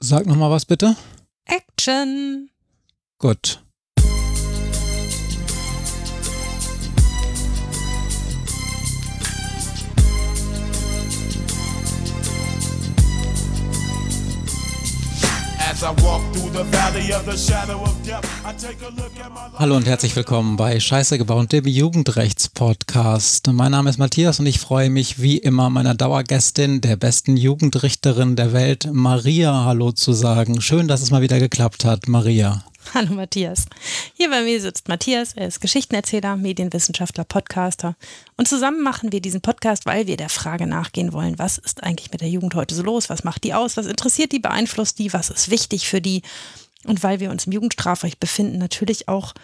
Sag nochmal was bitte. Action. Gut. Hallo und herzlich willkommen bei Scheiße gebaut, dem Jugendrechtspodcast. Mein Name ist Matthias und ich freue mich wie immer meiner Dauergästin, der besten Jugendrichterin der Welt, Maria, Hallo zu sagen. Schön, dass es mal wieder geklappt hat, Maria. Hallo Matthias. Hier bei mir sitzt Matthias, er ist Geschichtenerzähler, Medienwissenschaftler, Podcaster. Und zusammen machen wir diesen Podcast, weil wir der Frage nachgehen wollen, was ist eigentlich mit der Jugend heute so los? Was macht die aus? Was interessiert die? Beeinflusst die? Was ist wichtig für die? Und weil wir uns im Jugendstrafrecht befinden, natürlich auch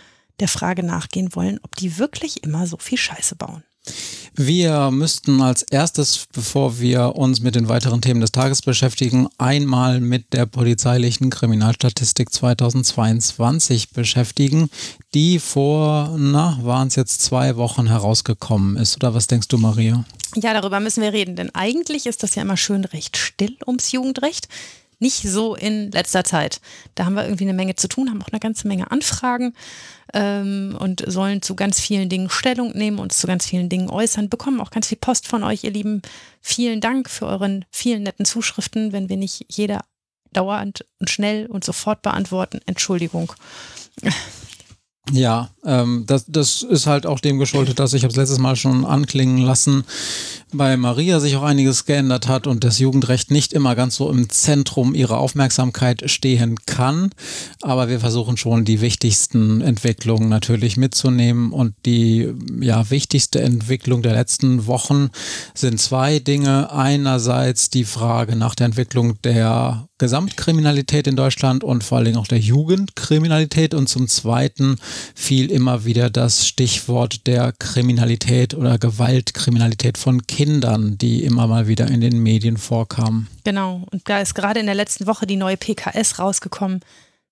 der Frage nachgehen wollen, ob die wirklich immer so viel Scheiße bauen. Wir müssten als erstes, bevor wir uns mit den weiteren Themen des Tages beschäftigen, einmal mit der polizeilichen Kriminalstatistik 2022 beschäftigen, die vor, na, waren es jetzt zwei Wochen herausgekommen ist. Oder was denkst du, Maria? Ja, darüber müssen wir reden, denn eigentlich ist das ja immer schön recht still ums Jugendrecht. Nicht so in letzter Zeit. Da haben wir irgendwie eine Menge zu tun, haben auch eine ganze Menge Anfragen ähm, und sollen zu ganz vielen Dingen Stellung nehmen, uns zu ganz vielen Dingen äußern, bekommen auch ganz viel Post von euch, ihr Lieben. Vielen Dank für euren vielen netten Zuschriften. Wenn wir nicht jeder dauernd und schnell und sofort beantworten, Entschuldigung. Ja, ähm, das, das ist halt auch dem geschuldet, dass ich habe es letztes Mal schon anklingen lassen, bei Maria sich auch einiges geändert hat und das Jugendrecht nicht immer ganz so im Zentrum ihrer Aufmerksamkeit stehen kann. Aber wir versuchen schon die wichtigsten Entwicklungen natürlich mitzunehmen. Und die ja, wichtigste Entwicklung der letzten Wochen sind zwei Dinge. Einerseits die Frage nach der Entwicklung der Gesamtkriminalität in Deutschland und vor allen Dingen auch der Jugendkriminalität. Und zum Zweiten fiel immer wieder das Stichwort der Kriminalität oder Gewaltkriminalität von Kindern die immer mal wieder in den Medien vorkamen. Genau, und da ist gerade in der letzten Woche die neue PKS rausgekommen.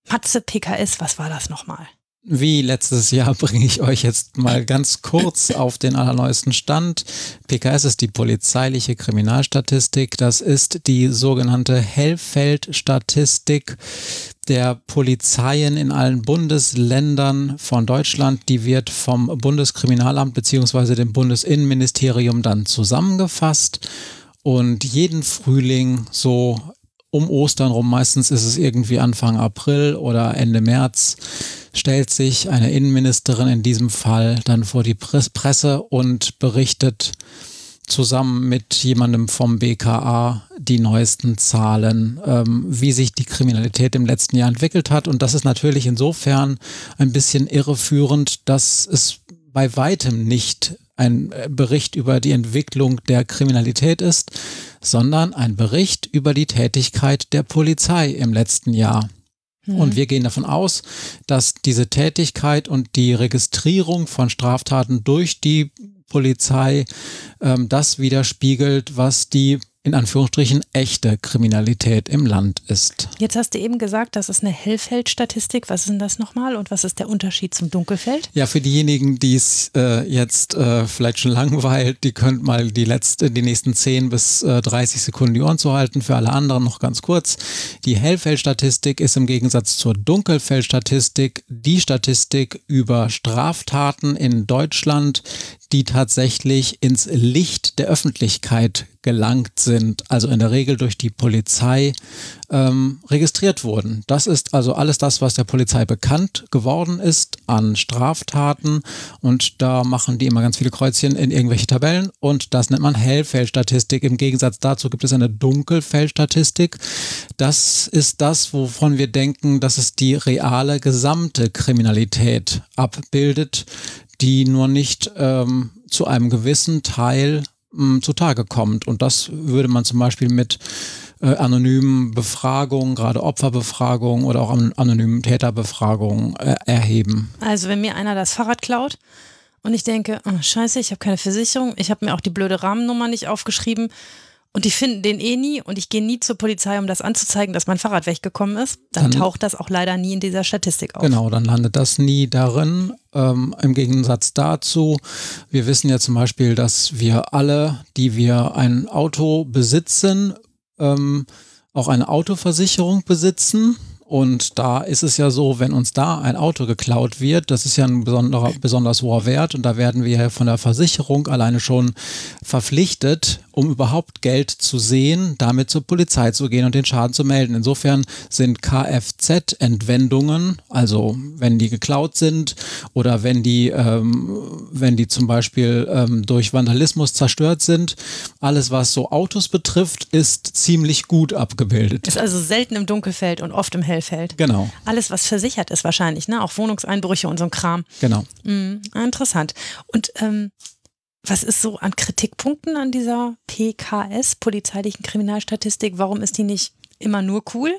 Matze PKS, was war das nochmal? Wie letztes Jahr bringe ich euch jetzt mal ganz kurz auf den allerneuesten Stand. PKS ist die polizeiliche Kriminalstatistik. Das ist die sogenannte Hellfeld-Statistik der Polizeien in allen Bundesländern von Deutschland. Die wird vom Bundeskriminalamt beziehungsweise dem Bundesinnenministerium dann zusammengefasst. Und jeden Frühling, so um Ostern rum, meistens ist es irgendwie Anfang April oder Ende März, stellt sich eine Innenministerin in diesem Fall dann vor die Presse und berichtet, zusammen mit jemandem vom BKA die neuesten Zahlen, ähm, wie sich die Kriminalität im letzten Jahr entwickelt hat. Und das ist natürlich insofern ein bisschen irreführend, dass es bei weitem nicht ein äh, Bericht über die Entwicklung der Kriminalität ist, sondern ein Bericht über die Tätigkeit der Polizei im letzten Jahr. Mhm. Und wir gehen davon aus, dass diese Tätigkeit und die Registrierung von Straftaten durch die Polizei ähm, das widerspiegelt, was die in Anführungsstrichen echte Kriminalität im Land ist. Jetzt hast du eben gesagt, das ist eine Hellfeld-Statistik. Was ist denn das nochmal und was ist der Unterschied zum Dunkelfeld? Ja, für diejenigen, die es äh, jetzt äh, vielleicht schon langweilt, die könnt mal die letzte, die nächsten 10 bis äh, 30 Sekunden die Ohren zu halten. Für alle anderen noch ganz kurz. Die Hellfeld-Statistik ist im Gegensatz zur Dunkelfeld-Statistik die Statistik über Straftaten in Deutschland, die tatsächlich ins Licht der Öffentlichkeit gelangt sind, also in der Regel durch die Polizei ähm, registriert wurden. Das ist also alles das, was der Polizei bekannt geworden ist an Straftaten und da machen die immer ganz viele Kreuzchen in irgendwelche Tabellen und das nennt man Hellfeldstatistik. Im Gegensatz dazu gibt es eine Dunkelfeldstatistik. Das ist das, wovon wir denken, dass es die reale gesamte Kriminalität abbildet, die nur nicht ähm, zu einem gewissen Teil ähm, zutage kommt. Und das würde man zum Beispiel mit äh, anonymen Befragungen, gerade Opferbefragungen oder auch an, anonymen Täterbefragungen äh, erheben. Also wenn mir einer das Fahrrad klaut und ich denke, oh, scheiße, ich habe keine Versicherung, ich habe mir auch die blöde Rahmennummer nicht aufgeschrieben und die finden den eh nie und ich gehe nie zur Polizei, um das anzuzeigen, dass mein Fahrrad weggekommen ist, dann, dann taucht das auch leider nie in dieser Statistik auf. Genau, dann landet das nie darin. Ähm, Im Gegensatz dazu, wir wissen ja zum Beispiel, dass wir alle, die wir ein Auto besitzen, ähm, auch eine Autoversicherung besitzen. Und da ist es ja so, wenn uns da ein Auto geklaut wird, das ist ja ein besonderer, besonders hoher Wert und da werden wir von der Versicherung alleine schon verpflichtet, um überhaupt Geld zu sehen, damit zur Polizei zu gehen und den Schaden zu melden. Insofern sind Kfz-Entwendungen, also wenn die geklaut sind oder wenn die, ähm, wenn die zum Beispiel ähm, durch Vandalismus zerstört sind, alles was so Autos betrifft, ist ziemlich gut abgebildet. Ist also selten im Dunkelfeld und oft im Hellfeld. Genau. Alles, was versichert ist wahrscheinlich, ne? Auch Wohnungseinbrüche und so ein Kram. Genau. Mhm, interessant. Und ähm, was ist so an Kritikpunkten an dieser PKS, polizeilichen Kriminalstatistik? Warum ist die nicht immer nur cool?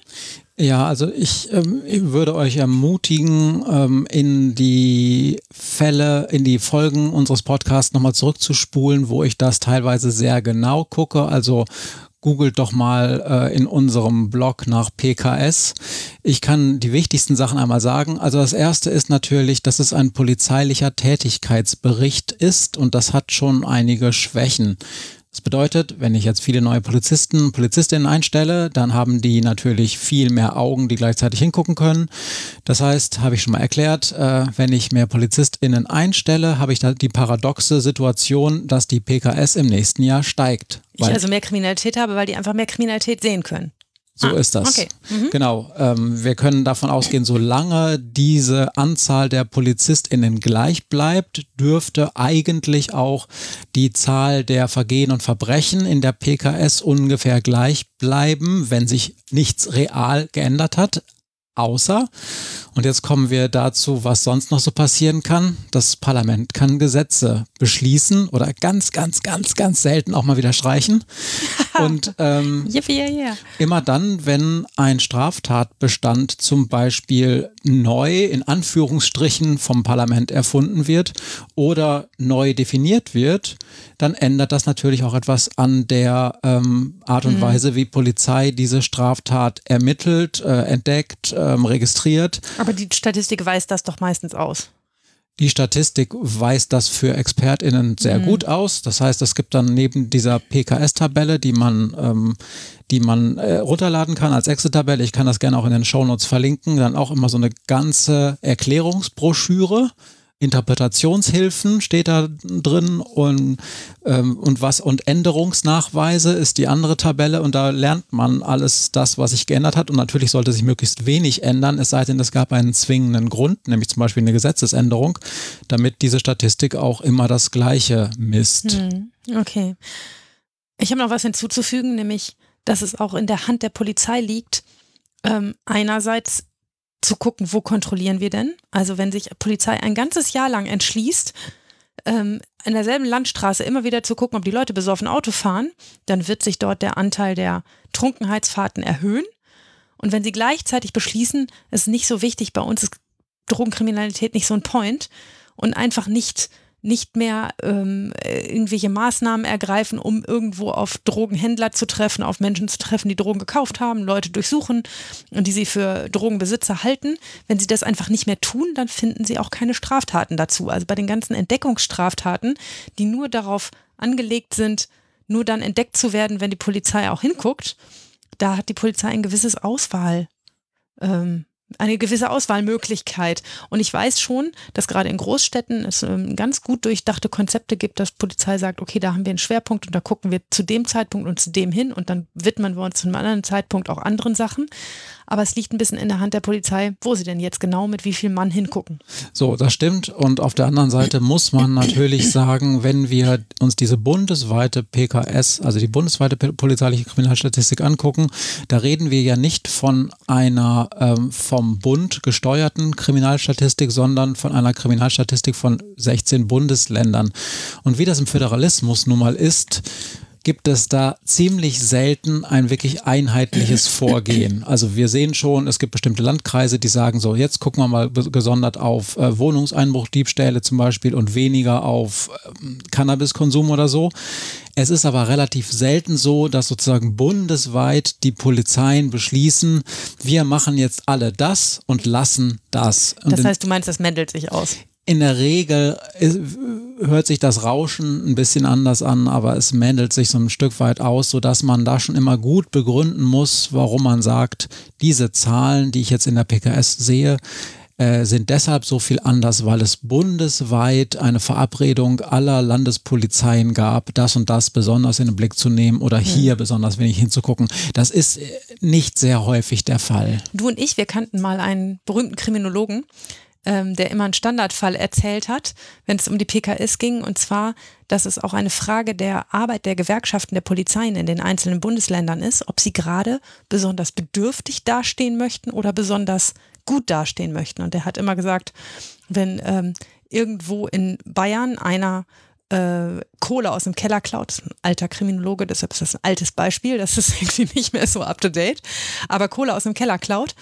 Ja, also ich, ähm, würde euch ermutigen, ähm, in die Fälle, in die Folgen unseres Podcasts nochmal zurückzuspulen, wo ich das teilweise sehr genau gucke. Also googelt doch mal äh, in unserem Blog nach PKS. Ich kann die wichtigsten Sachen einmal sagen. Also das erste ist natürlich, dass es ein polizeilicher Tätigkeitsbericht ist und das hat schon einige Schwächen. Das bedeutet, wenn ich jetzt viele neue Polizisten, Polizistinnen einstelle, dann haben die natürlich viel mehr Augen, die gleichzeitig hingucken können. Das heißt, habe ich schon mal erklärt, äh, wenn ich mehr Polizistinnen einstelle, habe ich da die paradoxe Situation, dass die PKS im nächsten Jahr steigt. Ich also mehr Kriminalität habe, weil die einfach mehr Kriminalität sehen können. So ah, ist das. Okay. Mhm. Genau. Ähm, wir können davon ausgehen, solange diese Anzahl der PolizistInnen gleich bleibt, dürfte eigentlich auch die Zahl der Vergehen und Verbrechen in der PKS ungefähr gleich bleiben, wenn sich nichts real geändert hat. Außer, und jetzt kommen wir dazu, was sonst noch so passieren kann. Das Parlament kann Gesetze beschließen oder ganz, ganz, ganz, ganz selten auch mal wieder streichen. Und ähm, yeah, yeah, yeah. immer dann, wenn ein Straftatbestand zum Beispiel neu in Anführungsstrichen vom Parlament erfunden wird oder neu definiert wird, dann ändert das natürlich auch etwas an der ähm, Art und mhm. Weise, wie Polizei diese Straftat ermittelt, äh, entdeckt, ähm, registriert. Aber die Statistik weist das doch meistens aus. Die Statistik weist das für ExpertInnen sehr mhm. gut aus. Das heißt, es gibt dann neben dieser PKS-Tabelle, die man, ähm, die man äh, runterladen kann als Excel-Tabelle, ich kann das gerne auch in den Shownotes verlinken, dann auch immer so eine ganze Erklärungsbroschüre Interpretationshilfen steht da drin und, ähm, und was und Änderungsnachweise ist die andere Tabelle und da lernt man alles das, was sich geändert hat und natürlich sollte sich möglichst wenig ändern, es sei denn, es gab einen zwingenden Grund, nämlich zum Beispiel eine Gesetzesänderung, damit diese Statistik auch immer das Gleiche misst. Hm, okay. Ich habe noch was hinzuzufügen, nämlich, dass es auch in der Hand der Polizei liegt, ähm, einerseits zu gucken, wo kontrollieren wir denn? Also wenn sich Polizei ein ganzes Jahr lang entschließt, ähm, in derselben Landstraße immer wieder zu gucken, ob die Leute besoffen Auto fahren, dann wird sich dort der Anteil der Trunkenheitsfahrten erhöhen. Und wenn sie gleichzeitig beschließen, es ist nicht so wichtig, bei uns ist Drogenkriminalität nicht so ein Point und einfach nicht nicht mehr ähm, irgendwelche Maßnahmen ergreifen, um irgendwo auf Drogenhändler zu treffen, auf Menschen zu treffen, die Drogen gekauft haben, Leute durchsuchen und die sie für Drogenbesitzer halten. Wenn sie das einfach nicht mehr tun, dann finden sie auch keine Straftaten dazu. Also bei den ganzen Entdeckungsstraftaten, die nur darauf angelegt sind, nur dann entdeckt zu werden, wenn die Polizei auch hinguckt, da hat die Polizei ein gewisses Auswahl. Ähm, eine gewisse Auswahlmöglichkeit. Und ich weiß schon, dass gerade in Großstädten es ähm, ganz gut durchdachte Konzepte gibt, dass Polizei sagt, okay, da haben wir einen Schwerpunkt und da gucken wir zu dem Zeitpunkt und zu dem hin und dann widmen wir uns zu einem anderen Zeitpunkt auch anderen Sachen aber es liegt ein bisschen in der Hand der Polizei, wo sie denn jetzt genau mit wie viel Mann hingucken. So, das stimmt. Und auf der anderen Seite muss man natürlich sagen, wenn wir uns diese bundesweite PKS, also die bundesweite polizeiliche Kriminalstatistik angucken, da reden wir ja nicht von einer ähm, vom Bund gesteuerten Kriminalstatistik, sondern von einer Kriminalstatistik von 16 Bundesländern. Und wie das im Föderalismus nun mal ist, gibt es da ziemlich selten ein wirklich einheitliches Vorgehen. Also wir sehen schon, es gibt bestimmte Landkreise, die sagen so, jetzt gucken wir mal gesondert auf äh, Wohnungseinbruchdiebstähle zum Beispiel und weniger auf äh, Cannabiskonsum oder so. Es ist aber relativ selten so, dass sozusagen bundesweit die Polizeien beschließen, wir machen jetzt alle das und lassen das. Und das heißt, du meinst, das mendelt sich aus? In der Regel hört sich das Rauschen ein bisschen anders an, aber es mändelt sich so ein Stück weit aus, sodass man da schon immer gut begründen muss, warum man sagt, diese Zahlen, die ich jetzt in der PKS sehe, äh, sind deshalb so viel anders, weil es bundesweit eine Verabredung aller Landespolizeien gab, das und das besonders in den Blick zu nehmen oder hier besonders wenig hinzugucken. Das ist äh, nicht sehr häufig der Fall. Du und ich, wir kannten mal einen berühmten Kriminologen, ähm, der immer einen Standardfall erzählt hat, wenn es um die PKS ging. Und zwar, dass es auch eine Frage der Arbeit der Gewerkschaften der Polizeien in den einzelnen Bundesländern ist, ob sie gerade besonders bedürftig dastehen möchten oder besonders gut dastehen möchten. Und er hat immer gesagt, wenn ähm, irgendwo in Bayern einer äh, Kohle aus dem Keller klaut. Das ist ein alter Kriminologe, deshalb ist das ein altes Beispiel. Das ist irgendwie nicht mehr so up to date. Aber Kohle aus dem Keller klaut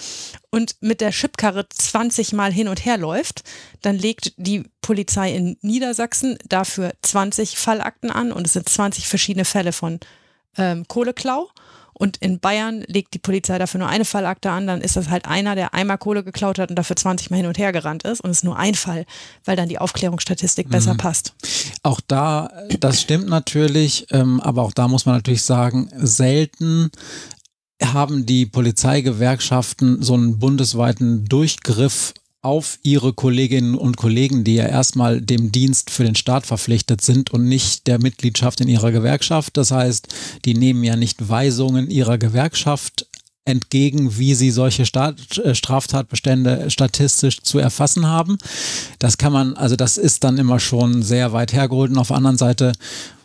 und mit der Chipkarre 20 Mal hin und her läuft, dann legt die Polizei in Niedersachsen dafür 20 Fallakten an und es sind 20 verschiedene Fälle von ähm, Kohleklau. Und in Bayern legt die Polizei dafür nur eine Fallakte an, dann ist das halt einer, der einmal Kohle geklaut hat und dafür 20 Mal hin und her gerannt ist. Und es ist nur ein Fall, weil dann die Aufklärungsstatistik besser mhm. passt. Auch da, das stimmt natürlich, ähm, aber auch da muss man natürlich sagen, selten haben die Polizeigewerkschaften so einen bundesweiten Durchgriff auf ihre Kolleginnen und Kollegen, die ja erstmal dem Dienst für den Staat verpflichtet sind und nicht der Mitgliedschaft in ihrer Gewerkschaft. Das heißt, die nehmen ja nicht Weisungen ihrer Gewerkschaft entgegen, wie sie solche Staat, äh, Straftatbestände statistisch zu erfassen haben. Das kann man, also das ist dann immer schon sehr weit hergeholt. Und auf der anderen Seite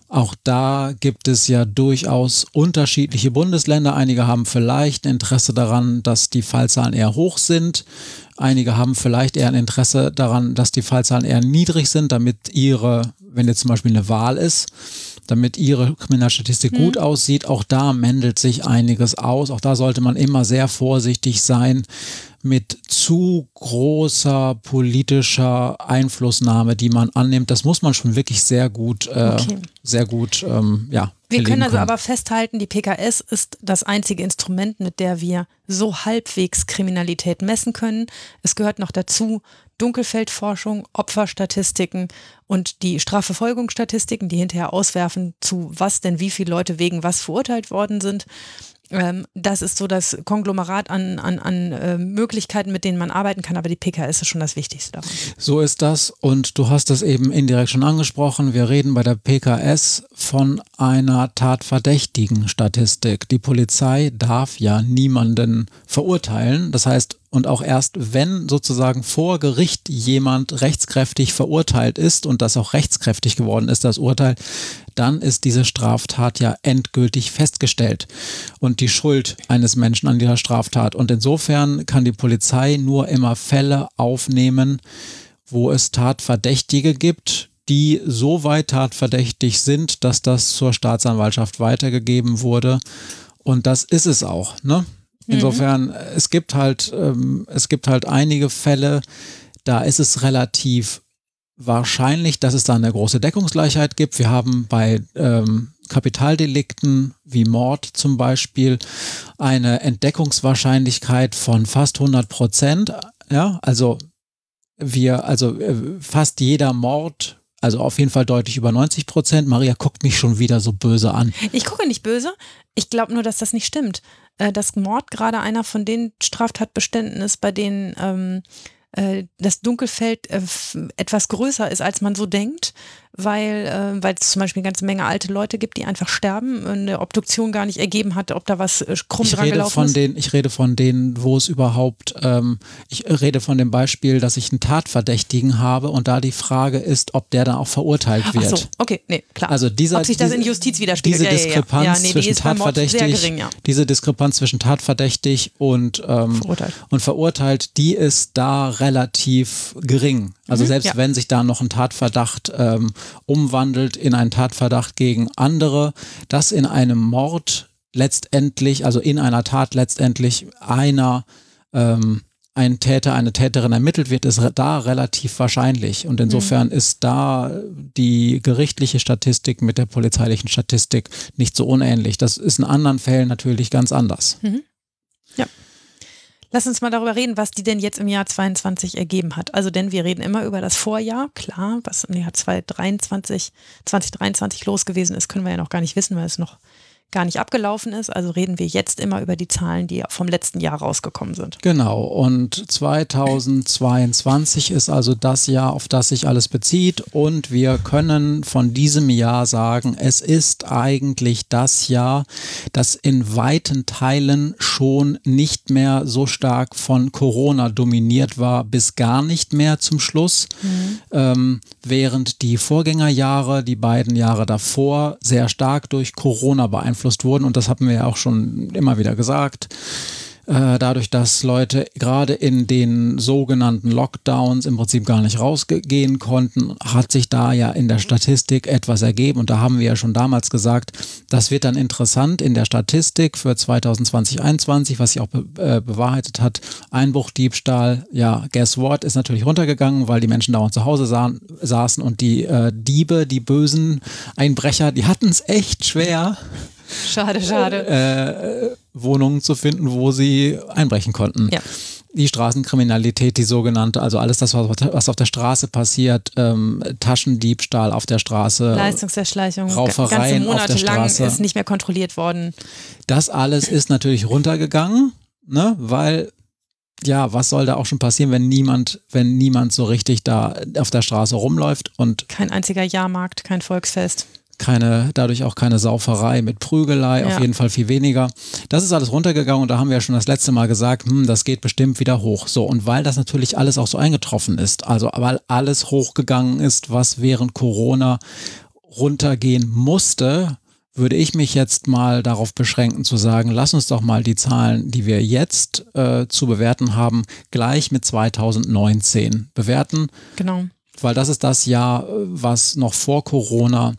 auch da gibt es ja durchaus unterschiedliche Bundesländer. Einige haben vielleicht ein Interesse daran, dass die Fallzahlen eher hoch sind. Einige haben vielleicht eher ein Interesse daran, dass die Fallzahlen eher niedrig sind, damit ihre, wenn jetzt zum Beispiel eine Wahl ist, damit ihre Kriminalstatistik mhm. gut aussieht. Auch da mändelt sich einiges aus. Auch da sollte man immer sehr vorsichtig sein, mit zu großer politischer Einflussnahme, die man annimmt. Das muss man schon wirklich sehr gut, äh, okay. sehr gut, ähm, ja. Wir können also können. aber festhalten, die PKS ist das einzige Instrument, mit der wir so halbwegs Kriminalität messen können. Es gehört noch dazu Dunkelfeldforschung, Opferstatistiken und die Strafverfolgungsstatistiken, die hinterher auswerfen, zu was denn wie viele Leute wegen was verurteilt worden sind. Ähm, das ist so das Konglomerat an, an, an äh, Möglichkeiten, mit denen man arbeiten kann, aber die PKS ist schon das Wichtigste daran. So ist das und du hast es eben indirekt schon angesprochen. Wir reden bei der PKS von einer tatverdächtigen Statistik. Die Polizei darf ja niemanden verurteilen. Das heißt, und auch erst wenn sozusagen vor Gericht jemand rechtskräftig verurteilt ist und das auch rechtskräftig geworden ist, das Urteil, dann ist diese Straftat ja endgültig festgestellt und die Schuld eines Menschen an dieser Straftat. Und insofern kann die Polizei nur immer Fälle aufnehmen, wo es Tatverdächtige gibt, die so weit tatverdächtig sind, dass das zur Staatsanwaltschaft weitergegeben wurde. Und das ist es auch. Ne? Mhm. Insofern, mhm. es gibt halt, ähm, es gibt halt einige Fälle, da ist es relativ wahrscheinlich, dass es da eine große Deckungsgleichheit gibt. Wir haben bei ähm, Kapitaldelikten wie Mord zum Beispiel eine Entdeckungswahrscheinlichkeit von fast 100 Prozent. Ja, also wir, also äh, fast jeder Mord, also auf jeden Fall deutlich über 90 Prozent. Maria guckt mich schon wieder so böse an. Ich gucke nicht böse. Ich glaube nur, dass das nicht stimmt. Äh, dass Mord gerade einer von den Straftatbeständen ist, bei denen ähm, äh, das Dunkelfeld äh, etwas größer ist, als man so denkt weil, äh, weil es zum Beispiel eine ganze Menge alte Leute gibt, die einfach sterben, und eine Obduktion gar nicht ergeben hat, ob da was äh, krumm ich dran rede gelaufen von ist. Den, ich rede von denen, wo es überhaupt, ähm, ich rede von dem Beispiel, dass ich einen Tatverdächtigen habe und da die Frage ist, ob der dann auch verurteilt wird. Ach so, okay, nee, klar. Also dieser, ob sich das in Justiz widerspiegelt. Diese Diskrepanz ja, ja, ja. Nee, zwischen Tatverdächtig, gering, diese Diskrepanz zwischen Tatverdächtig und, ähm, verurteilt. und verurteilt, die ist da relativ gering. Also mhm, selbst wenn sich da noch ein Tatverdacht ähm, umwandelt in einen Tatverdacht gegen andere, dass in einem Mord letztendlich, also in einer Tat letztendlich einer ähm, ein Täter, eine Täterin ermittelt wird, ist da relativ wahrscheinlich. Und insofern mhm. ist da die gerichtliche Statistik mit der polizeilichen Statistik nicht so unähnlich. Das ist in anderen Fällen natürlich ganz anders. Mhm. Ja. Lass uns mal darüber reden, was die denn jetzt im Jahr 22 ergeben hat. Also, denn wir reden immer über das Vorjahr, klar, was im Jahr 2023, 2023 los gewesen ist, können wir ja noch gar nicht wissen, weil es noch gar nicht abgelaufen ist. Also reden wir jetzt immer über die Zahlen, die vom letzten Jahr rausgekommen sind. Genau. Und 2022 ist also das Jahr, auf das sich alles bezieht. Und wir können von diesem Jahr sagen, es ist eigentlich das Jahr, das in weiten Teilen schon nicht mehr so stark von Corona dominiert war, bis gar nicht mehr zum Schluss. Mhm. Ähm, während die Vorgängerjahre, die beiden Jahre davor, sehr stark durch Corona beeinflusst beeinflusst wurden. Und das haben wir ja auch schon immer wieder gesagt. Äh, dadurch, dass Leute gerade in den sogenannten Lockdowns im Prinzip gar nicht rausgehen konnten, hat sich da ja in der Statistik etwas ergeben. Und da haben wir ja schon damals gesagt, das wird dann interessant in der Statistik für 2020, 2021, was sich auch be äh, bewahrheitet hat. Einbruchdiebstahl, ja, guess what, ist natürlich runtergegangen, weil die Menschen dauernd zu Hause sa saßen und die äh, Diebe, die bösen Einbrecher, die hatten es echt schwer Schade, schade. Äh, Wohnungen zu finden, wo sie einbrechen konnten. Ja. Die Straßenkriminalität, die sogenannte, also alles das, was auf der Straße passiert, ähm, Taschendiebstahl auf der Straße, Leistungserschleichung, Raufereien ganze Monate auf der Straße. lang ist nicht mehr kontrolliert worden. Das alles ist natürlich runtergegangen, ne, weil ja, was soll da auch schon passieren, wenn niemand, wenn niemand so richtig da auf der Straße rumläuft und kein einziger Jahrmarkt, kein Volksfest keine, dadurch auch keine Sauferei mit Prügelei, ja. auf jeden Fall viel weniger. Das ist alles runtergegangen und da haben wir ja schon das letzte Mal gesagt, hm, das geht bestimmt wieder hoch. So, und weil das natürlich alles auch so eingetroffen ist, also weil alles hochgegangen ist, was während Corona runtergehen musste, würde ich mich jetzt mal darauf beschränken zu sagen, lass uns doch mal die Zahlen, die wir jetzt äh, zu bewerten haben, gleich mit 2019 bewerten. Genau. Weil das ist das Jahr, was noch vor Corona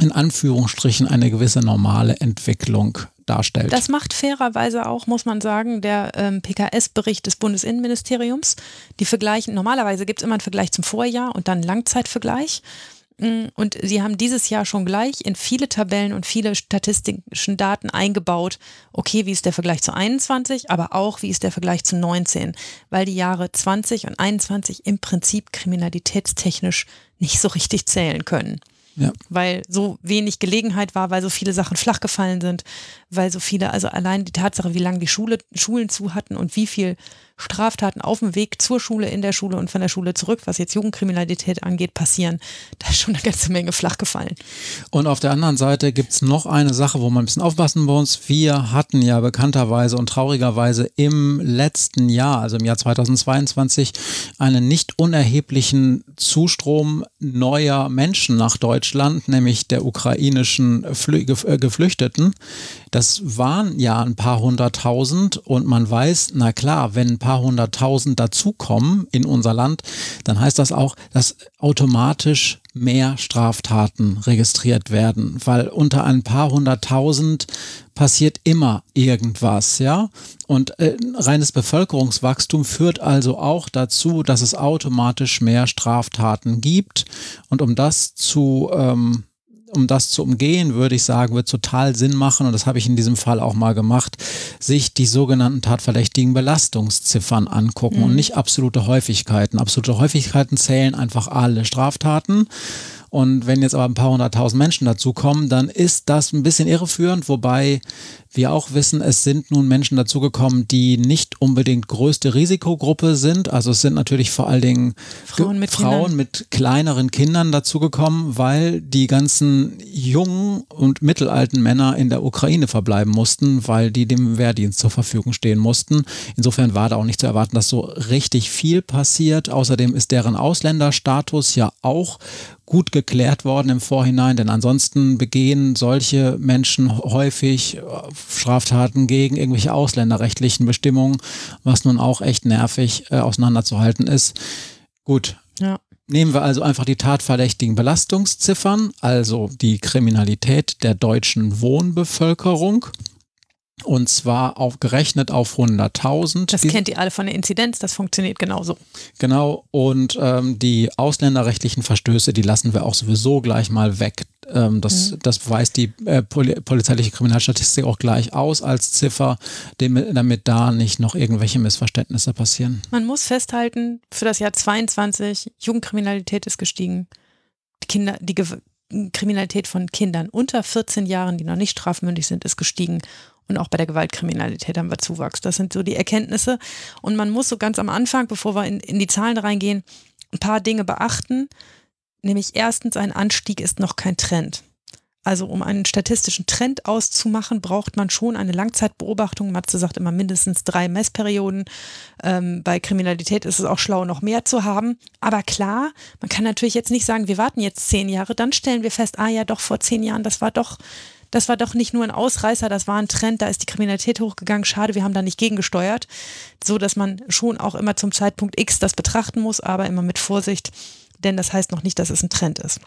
in Anführungsstrichen eine gewisse normale Entwicklung darstellt. Das macht fairerweise auch, muss man sagen, der ähm, PKS-Bericht des Bundesinnenministeriums. Die vergleichen, normalerweise gibt es immer einen Vergleich zum Vorjahr und dann einen Langzeitvergleich. Mm, und sie haben dieses Jahr schon gleich in viele Tabellen und viele statistischen Daten eingebaut, okay, wie ist der Vergleich zu 21, aber auch wie ist der Vergleich zu 19, weil die Jahre 20 und 21 im Prinzip kriminalitätstechnisch nicht so richtig zählen können. Ja. Weil so wenig Gelegenheit war, weil so viele Sachen flach gefallen sind, weil so viele, also allein die Tatsache, wie lange die Schule, Schulen zu hatten und wie viel Straftaten auf dem Weg zur Schule, in der Schule und von der Schule zurück, was jetzt Jugendkriminalität angeht, passieren, da ist schon eine ganze Menge flach gefallen. Und auf der anderen Seite gibt es noch eine Sache, wo man ein bisschen aufpassen muss. Wir hatten ja bekannterweise und traurigerweise im letzten Jahr, also im Jahr 2022, einen nicht unerheblichen Zustrom neuer Menschen nach Deutschland, nämlich der ukrainischen äh, Geflüchteten. Das waren ja ein paar hunderttausend und man weiß, na klar, wenn ein paar hunderttausend dazukommen in unser Land, dann heißt das auch, dass automatisch mehr Straftaten registriert werden, weil unter ein paar hunderttausend passiert immer irgendwas, ja. Und äh, reines Bevölkerungswachstum führt also auch dazu, dass es automatisch mehr Straftaten gibt. Und um das zu ähm, um das zu umgehen, würde ich sagen, wird total Sinn machen, und das habe ich in diesem Fall auch mal gemacht, sich die sogenannten tatverdächtigen Belastungsziffern angucken mhm. und nicht absolute Häufigkeiten. Absolute Häufigkeiten zählen einfach alle Straftaten. Und wenn jetzt aber ein paar hunderttausend Menschen dazukommen, dann ist das ein bisschen irreführend, wobei wir auch wissen, es sind nun Menschen dazugekommen, die nicht unbedingt größte Risikogruppe sind. Also es sind natürlich vor allen Dingen Frauen mit, Frauen mit kleineren Kindern dazugekommen, weil die ganzen jungen und mittelalten Männer in der Ukraine verbleiben mussten, weil die dem Wehrdienst zur Verfügung stehen mussten. Insofern war da auch nicht zu erwarten, dass so richtig viel passiert. Außerdem ist deren Ausländerstatus ja auch gut geklärt worden im Vorhinein, denn ansonsten begehen solche Menschen häufig Straftaten gegen irgendwelche ausländerrechtlichen Bestimmungen, was nun auch echt nervig äh, auseinanderzuhalten ist. Gut. Ja. Nehmen wir also einfach die tatverdächtigen Belastungsziffern, also die Kriminalität der deutschen Wohnbevölkerung. Und zwar auf, gerechnet auf 100.000. Das kennt ihr alle von der Inzidenz, das funktioniert genauso. Genau, und ähm, die ausländerrechtlichen Verstöße, die lassen wir auch sowieso gleich mal weg. Ähm, das, mhm. das weist die äh, Poli polizeiliche Kriminalstatistik auch gleich aus als Ziffer, damit da nicht noch irgendwelche Missverständnisse passieren. Man muss festhalten, für das Jahr 22, Jugendkriminalität ist gestiegen. Die Kinder, die Ge Kriminalität von Kindern unter 14 Jahren, die noch nicht strafmündig sind, ist gestiegen. Und auch bei der Gewaltkriminalität haben wir Zuwachs. Das sind so die Erkenntnisse. Und man muss so ganz am Anfang, bevor wir in, in die Zahlen reingehen, ein paar Dinge beachten. Nämlich erstens, ein Anstieg ist noch kein Trend. Also um einen statistischen Trend auszumachen, braucht man schon eine Langzeitbeobachtung. Matze sagt immer mindestens drei Messperioden. Ähm, bei Kriminalität ist es auch schlau, noch mehr zu haben. Aber klar, man kann natürlich jetzt nicht sagen, wir warten jetzt zehn Jahre, dann stellen wir fest, ah ja, doch vor zehn Jahren, das war doch das war doch nicht nur ein Ausreißer, das war ein Trend, da ist die Kriminalität hochgegangen. Schade, wir haben da nicht gegengesteuert. So dass man schon auch immer zum Zeitpunkt X das betrachten muss, aber immer mit Vorsicht, denn das heißt noch nicht, dass es ein Trend ist.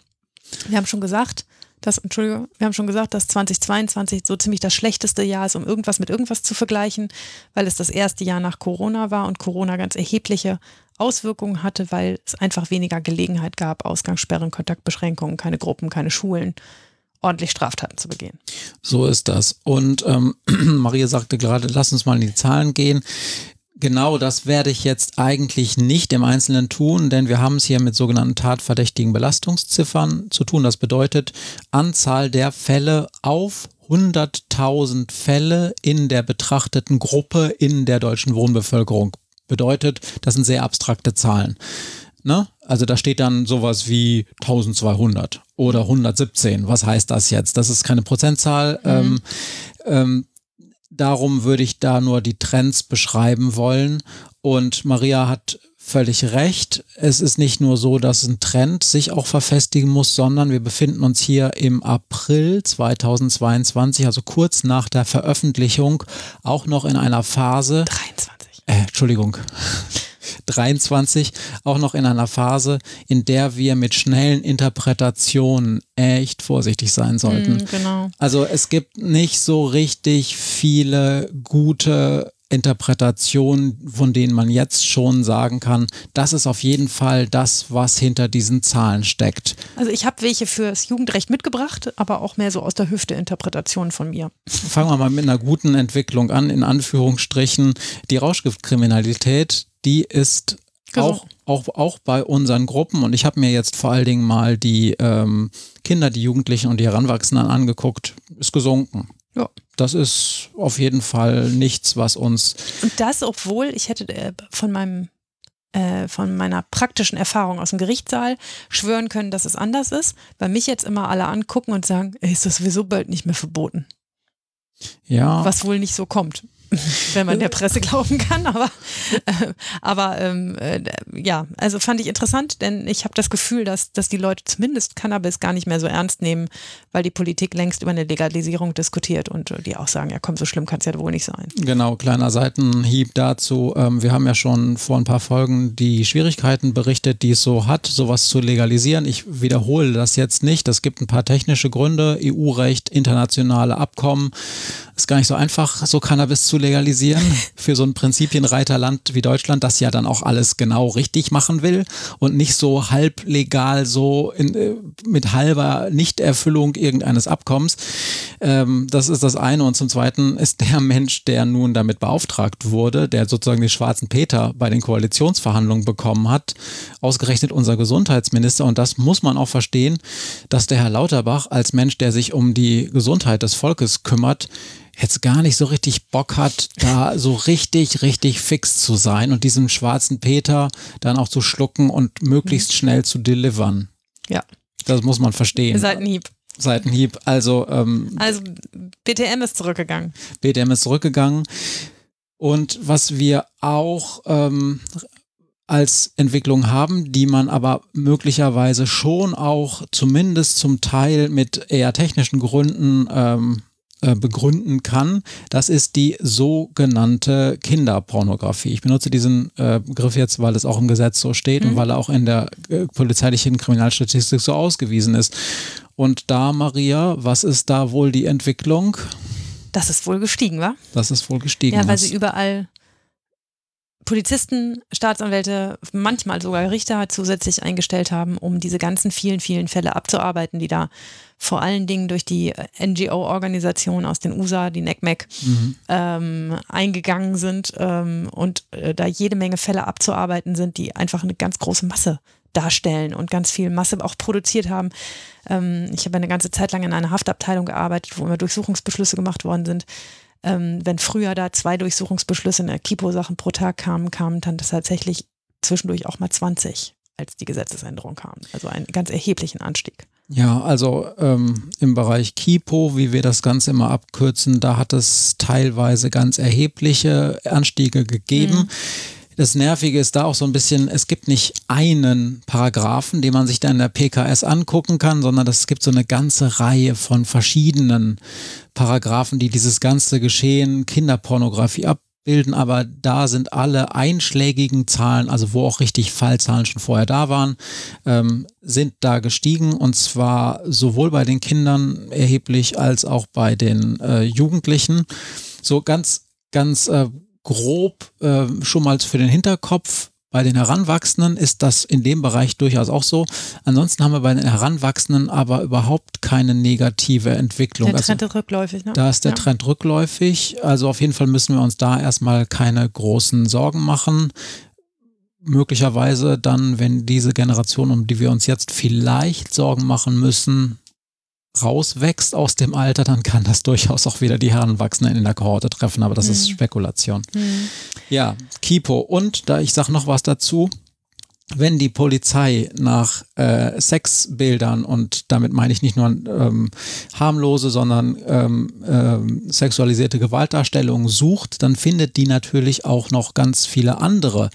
Wir haben schon gesagt, dass, Entschuldigung, wir haben schon gesagt, dass 2022 so ziemlich das schlechteste Jahr ist, um irgendwas mit irgendwas zu vergleichen, weil es das erste Jahr nach Corona war und Corona ganz erhebliche Auswirkungen hatte, weil es einfach weniger Gelegenheit gab, Ausgangssperren, Kontaktbeschränkungen, keine Gruppen, keine Schulen, ordentlich Straftaten zu begehen. So ist das. Und ähm, Maria sagte gerade, lass uns mal in die Zahlen gehen. Genau das werde ich jetzt eigentlich nicht im Einzelnen tun, denn wir haben es hier mit sogenannten tatverdächtigen Belastungsziffern zu tun. Das bedeutet Anzahl der Fälle auf 100.000 Fälle in der betrachteten Gruppe in der deutschen Wohnbevölkerung. Bedeutet, das sind sehr abstrakte Zahlen. Ne? Also da steht dann sowas wie 1200 oder 117. Was heißt das jetzt? Das ist keine Prozentzahl. Mhm. Ähm, ähm, darum würde ich da nur die Trends beschreiben wollen. Und Maria hat völlig recht. Es ist nicht nur so, dass ein Trend sich auch verfestigen muss, sondern wir befinden uns hier im April 2022, also kurz nach der Veröffentlichung, auch noch in einer Phase. 23. Äh, Entschuldigung. 23 auch noch in einer Phase, in der wir mit schnellen Interpretationen echt vorsichtig sein sollten. Mm, genau. Also es gibt nicht so richtig viele gute Interpretationen, von denen man jetzt schon sagen kann, das ist auf jeden Fall das, was hinter diesen Zahlen steckt. Also ich habe welche fürs Jugendrecht mitgebracht, aber auch mehr so aus der Hüfte Interpretationen von mir. Fangen wir mal mit einer guten Entwicklung an, in Anführungsstrichen. Die Rauschgiftkriminalität, die ist auch, auch, auch bei unseren Gruppen und ich habe mir jetzt vor allen Dingen mal die ähm, Kinder, die Jugendlichen und die Heranwachsenden angeguckt, ist gesunken. Ja. Das ist auf jeden Fall nichts, was uns. Und das, obwohl ich hätte äh, von meinem äh, von meiner praktischen Erfahrung aus dem Gerichtssaal schwören können, dass es anders ist, weil mich jetzt immer alle angucken und sagen, ey, ist das sowieso bald nicht mehr verboten. Ja. Was wohl nicht so kommt. Wenn man der Presse glauben kann. Aber, äh, aber ähm, äh, ja, also fand ich interessant, denn ich habe das Gefühl, dass, dass die Leute zumindest Cannabis gar nicht mehr so ernst nehmen, weil die Politik längst über eine Legalisierung diskutiert und die auch sagen, ja komm, so schlimm kann es ja wohl nicht sein. Genau, kleiner Seitenhieb dazu. Ähm, wir haben ja schon vor ein paar Folgen die Schwierigkeiten berichtet, die es so hat, sowas zu legalisieren. Ich wiederhole das jetzt nicht. Es gibt ein paar technische Gründe, EU-Recht, internationale Abkommen. Ist gar nicht so einfach, so Cannabis zu legalisieren für so ein Prinzipienreiterland wie Deutschland, das ja dann auch alles genau richtig machen will und nicht so halblegal, so in, äh, mit halber Nichterfüllung irgendeines Abkommens. Ähm, das ist das eine. Und zum Zweiten ist der Mensch, der nun damit beauftragt wurde, der sozusagen den schwarzen Peter bei den Koalitionsverhandlungen bekommen hat, ausgerechnet unser Gesundheitsminister. Und das muss man auch verstehen, dass der Herr Lauterbach als Mensch, der sich um die Gesundheit des Volkes kümmert, jetzt gar nicht so richtig Bock hat, da so richtig, richtig fix zu sein und diesen schwarzen Peter dann auch zu schlucken und möglichst mhm. schnell zu delivern. Ja. Das muss man verstehen. Seitenhieb. Seitenhieb. Also, ähm, also BTM ist zurückgegangen. BTM ist zurückgegangen. Und was wir auch ähm, als Entwicklung haben, die man aber möglicherweise schon auch zumindest zum Teil mit eher technischen Gründen ähm, äh, begründen kann. Das ist die sogenannte Kinderpornografie. Ich benutze diesen äh, Begriff jetzt, weil es auch im Gesetz so steht mhm. und weil er auch in der äh, polizeilichen Kriminalstatistik so ausgewiesen ist. Und da, Maria, was ist da wohl die Entwicklung? Das ist wohl gestiegen, wa? Das ist wohl gestiegen. Ja, weil sie überall Polizisten, Staatsanwälte, manchmal sogar Richter zusätzlich eingestellt haben, um diese ganzen vielen, vielen Fälle abzuarbeiten, die da vor allen Dingen durch die NGO-Organisation aus den USA, die NECMEC, mhm. ähm, eingegangen sind ähm, und äh, da jede Menge Fälle abzuarbeiten sind, die einfach eine ganz große Masse darstellen und ganz viel Masse auch produziert haben. Ähm, ich habe eine ganze Zeit lang in einer Haftabteilung gearbeitet, wo immer Durchsuchungsbeschlüsse gemacht worden sind ähm, wenn früher da zwei Durchsuchungsbeschlüsse in der Kipo-Sachen pro Tag kamen, kamen dann tatsächlich zwischendurch auch mal 20, als die Gesetzesänderung kam. Also einen ganz erheblichen Anstieg. Ja, also ähm, im Bereich Kipo, wie wir das Ganze immer abkürzen, da hat es teilweise ganz erhebliche Anstiege gegeben. Mhm. Das Nervige ist da auch so ein bisschen, es gibt nicht einen Paragraphen, den man sich da in der PKS angucken kann, sondern es gibt so eine ganze Reihe von verschiedenen Paragraphen, die dieses ganze Geschehen Kinderpornografie abbilden, aber da sind alle einschlägigen Zahlen, also wo auch richtig Fallzahlen schon vorher da waren, ähm, sind da gestiegen und zwar sowohl bei den Kindern erheblich als auch bei den äh, Jugendlichen. So ganz, ganz äh, grob äh, schon mal für den Hinterkopf. Bei den Heranwachsenden ist das in dem Bereich durchaus auch so. Ansonsten haben wir bei den Heranwachsenden aber überhaupt keine negative Entwicklung. Der Trend also, ist rückläufig, ne? Da ist der ja. Trend rückläufig. Also auf jeden Fall müssen wir uns da erstmal keine großen Sorgen machen möglicherweise dann, wenn diese Generation, um die wir uns jetzt vielleicht Sorgen machen müssen, rauswächst aus dem Alter, dann kann das durchaus auch wieder die Heranwachsenden in der Kohorte treffen, aber das mhm. ist Spekulation. Mhm. Ja, Kipo. Und da ich sage noch was dazu, wenn die Polizei nach äh, Sexbildern und damit meine ich nicht nur ähm, harmlose, sondern ähm, ähm, sexualisierte Gewaltdarstellungen sucht, dann findet die natürlich auch noch ganz viele andere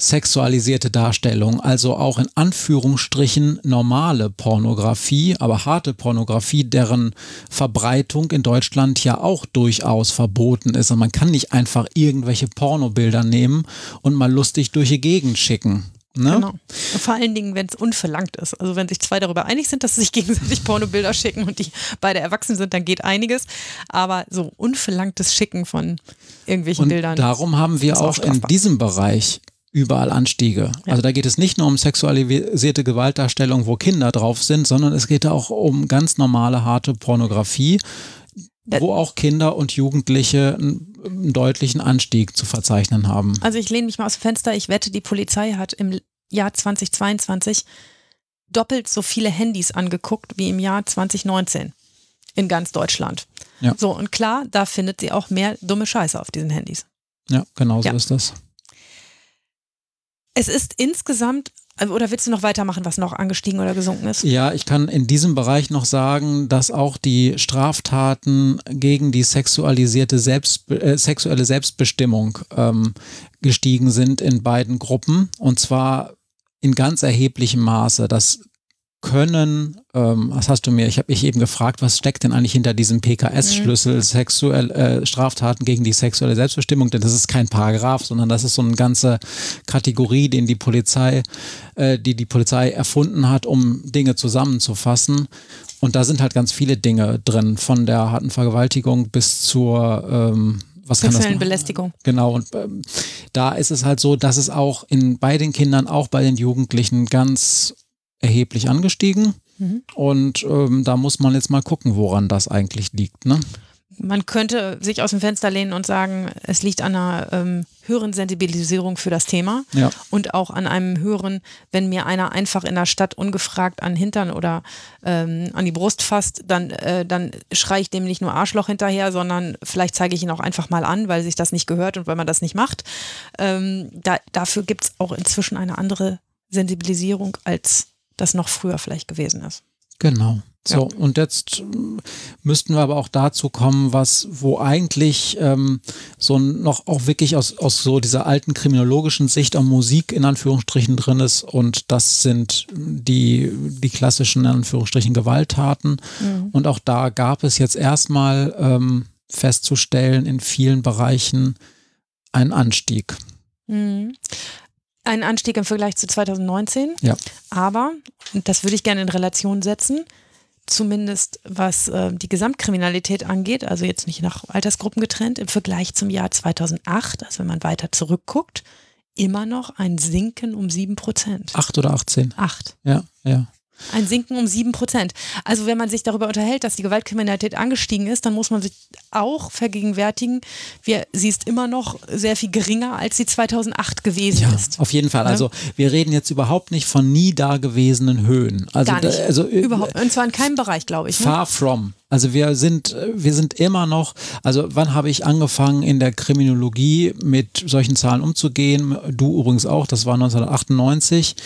sexualisierte Darstellung, also auch in Anführungsstrichen normale Pornografie, aber harte Pornografie, deren Verbreitung in Deutschland ja auch durchaus verboten ist. Und man kann nicht einfach irgendwelche Pornobilder nehmen und mal lustig durch die Gegend schicken. Ne? Genau. Vor allen Dingen, wenn es unverlangt ist. Also wenn sich zwei darüber einig sind, dass sie sich gegenseitig Pornobilder schicken und die beide erwachsen sind, dann geht einiges. Aber so unverlangtes Schicken von irgendwelchen und Bildern. Darum haben wir auch, auch in diesem Bereich überall Anstiege. Ja. Also da geht es nicht nur um sexualisierte Gewaltdarstellung, wo Kinder drauf sind, sondern es geht auch um ganz normale, harte Pornografie, wo auch Kinder und Jugendliche einen, einen deutlichen Anstieg zu verzeichnen haben. Also ich lehne mich mal aus dem Fenster, ich wette, die Polizei hat im Jahr 2022 doppelt so viele Handys angeguckt wie im Jahr 2019 in ganz Deutschland. Ja. So, und klar, da findet sie auch mehr dumme Scheiße auf diesen Handys. Ja, genau so ja. ist das. Es ist insgesamt oder willst du noch weitermachen, was noch angestiegen oder gesunken ist? Ja, ich kann in diesem Bereich noch sagen, dass auch die Straftaten gegen die sexualisierte Selbst, äh, sexuelle Selbstbestimmung ähm, gestiegen sind in beiden Gruppen. Und zwar in ganz erheblichem Maße. Das können, ähm, was hast du mir, ich habe mich eben gefragt, was steckt denn eigentlich hinter diesem PKS-Schlüssel mhm. sexuell äh, Straftaten gegen die sexuelle Selbstbestimmung? Denn das ist kein Paragraph, sondern das ist so eine ganze Kategorie, den die Polizei, äh, die die Polizei erfunden hat, um Dinge zusammenzufassen. Und da sind halt ganz viele Dinge drin, von der harten Vergewaltigung bis zur ähm, was kann das Belästigung. Genau, und ähm, da ist es halt so, dass es auch in, bei den Kindern, auch bei den Jugendlichen ganz erheblich angestiegen. Mhm. Und ähm, da muss man jetzt mal gucken, woran das eigentlich liegt. Ne? Man könnte sich aus dem Fenster lehnen und sagen, es liegt an einer ähm, höheren Sensibilisierung für das Thema ja. und auch an einem höheren, wenn mir einer einfach in der Stadt ungefragt an Hintern oder ähm, an die Brust fasst, dann, äh, dann schreie ich dem nicht nur Arschloch hinterher, sondern vielleicht zeige ich ihn auch einfach mal an, weil sich das nicht gehört und weil man das nicht macht. Ähm, da, dafür gibt es auch inzwischen eine andere Sensibilisierung als das noch früher vielleicht gewesen ist. Genau. So, ja. und jetzt müssten wir aber auch dazu kommen, was, wo eigentlich ähm, so noch auch wirklich aus, aus so dieser alten kriminologischen Sicht am Musik in Anführungsstrichen drin ist. Und das sind die, die klassischen in Anführungsstrichen Gewalttaten. Mhm. Und auch da gab es jetzt erstmal ähm, festzustellen in vielen Bereichen einen Anstieg. Mhm ein Anstieg im Vergleich zu 2019. Ja. Aber, das würde ich gerne in Relation setzen, zumindest was äh, die Gesamtkriminalität angeht, also jetzt nicht nach Altersgruppen getrennt, im Vergleich zum Jahr 2008, also wenn man weiter zurückguckt, immer noch ein Sinken um sieben Prozent. Acht oder 18? Acht. Ja, ja. Ein Sinken um sieben Prozent. Also wenn man sich darüber unterhält, dass die Gewaltkriminalität angestiegen ist, dann muss man sich auch vergegenwärtigen, wir, sie ist immer noch sehr viel geringer, als sie 2008 gewesen ja, ist. Auf jeden Fall. Ja? Also wir reden jetzt überhaupt nicht von nie dagewesenen Höhen. Also, Gar nicht. Da, also, überhaupt. Und zwar in keinem Bereich, glaube ich. Ne? Far from. Also wir sind, wir sind immer noch, also wann habe ich angefangen in der Kriminologie mit solchen Zahlen umzugehen? Du übrigens auch, das war 1998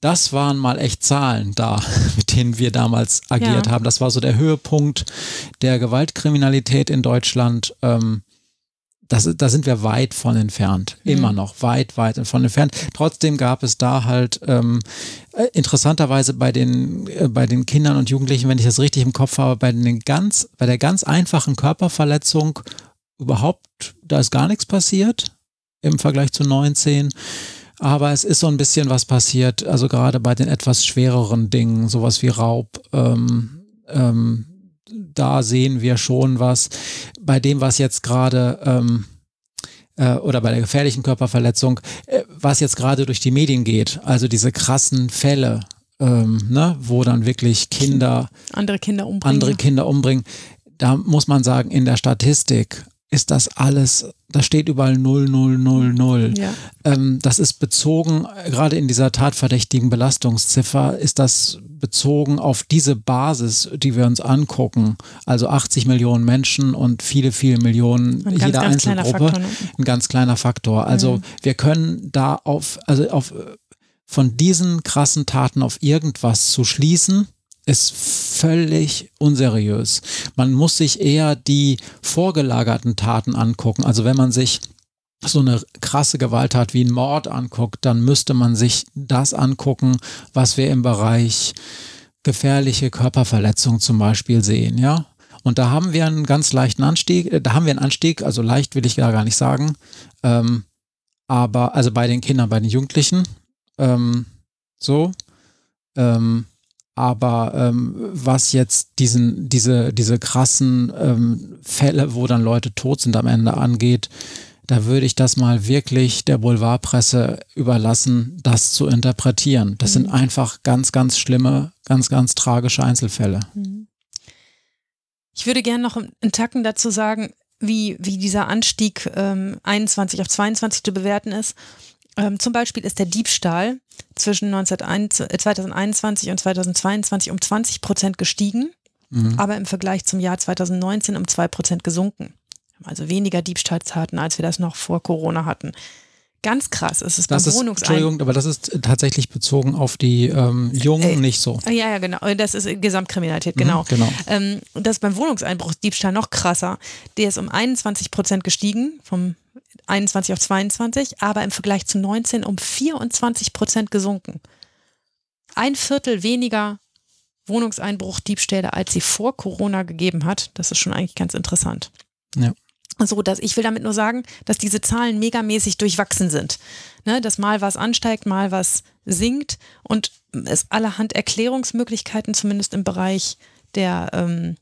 das waren mal echt Zahlen da, mit denen wir damals agiert ja. haben. Das war so der Höhepunkt der Gewaltkriminalität in Deutschland. Ähm, das, da sind wir weit von entfernt. Mhm. Immer noch weit, weit von entfernt. Trotzdem gab es da halt ähm, äh, interessanterweise bei den, äh, bei den Kindern und Jugendlichen, wenn ich das richtig im Kopf habe, bei, den ganz, bei der ganz einfachen Körperverletzung überhaupt, da ist gar nichts passiert im Vergleich zu 19. Aber es ist so ein bisschen was passiert, also gerade bei den etwas schwereren Dingen, sowas wie Raub, ähm, ähm, da sehen wir schon was. Bei dem, was jetzt gerade ähm, äh, oder bei der gefährlichen Körperverletzung, äh, was jetzt gerade durch die Medien geht, also diese krassen Fälle, ähm, ne, wo dann wirklich Kinder andere Kinder umbringen. Andere Kinder umbringen. Da muss man sagen, in der Statistik ist das alles, da steht überall 0, 0, 0, 0. Ja. Ähm, das ist bezogen, gerade in dieser tatverdächtigen Belastungsziffer, ist das bezogen auf diese Basis, die wir uns angucken. Also 80 Millionen Menschen und viele, viele Millionen, jeder ganz, Einzelgruppe. Faktor, ne? Ein ganz kleiner Faktor. Also mhm. wir können da auf, also auf, von diesen krassen Taten auf irgendwas zu schließen, ist völlig unseriös. Man muss sich eher die vorgelagerten Taten angucken. Also wenn man sich so eine krasse Gewalttat wie ein Mord anguckt, dann müsste man sich das angucken, was wir im Bereich gefährliche Körperverletzung zum Beispiel sehen, ja. Und da haben wir einen ganz leichten Anstieg, da haben wir einen Anstieg, also leicht will ich gar nicht sagen, ähm, aber also bei den Kindern, bei den Jugendlichen, ähm, so, ähm, aber ähm, was jetzt diesen, diese, diese krassen ähm, Fälle, wo dann Leute tot sind am Ende angeht, da würde ich das mal wirklich der Boulevardpresse überlassen, das zu interpretieren. Das mhm. sind einfach ganz, ganz schlimme, ganz, ganz tragische Einzelfälle. Mhm. Ich würde gerne noch einen Tacken dazu sagen, wie, wie dieser Anstieg ähm, 21 auf 22 zu bewerten ist. Ähm, zum Beispiel ist der Diebstahl zwischen 2021 äh, und 2022 um 20 Prozent gestiegen, mhm. aber im Vergleich zum Jahr 2019 um 2 Prozent gesunken. Also weniger Diebstahlstaten, als wir das noch vor Corona hatten. Ganz krass ist es das beim Wohnungsein. Entschuldigung, aber das ist tatsächlich bezogen auf die ähm, Jungen äh, nicht so. Ja, ja, genau. Das ist Gesamtkriminalität, genau. Mhm, genau. Ähm, das ist beim Wohnungseinbruch Diebstahl noch krasser. Der ist um 21 Prozent gestiegen, vom 21 auf 22, aber im Vergleich zu 19 um 24 Prozent gesunken. Ein Viertel weniger Wohnungseinbruch, Diebstähle, als sie vor Corona gegeben hat. Das ist schon eigentlich ganz interessant. Ja. So, dass ich will damit nur sagen, dass diese Zahlen megamäßig durchwachsen sind. Ne, dass mal was ansteigt, mal was sinkt und es allerhand Erklärungsmöglichkeiten, zumindest im Bereich der, ähm,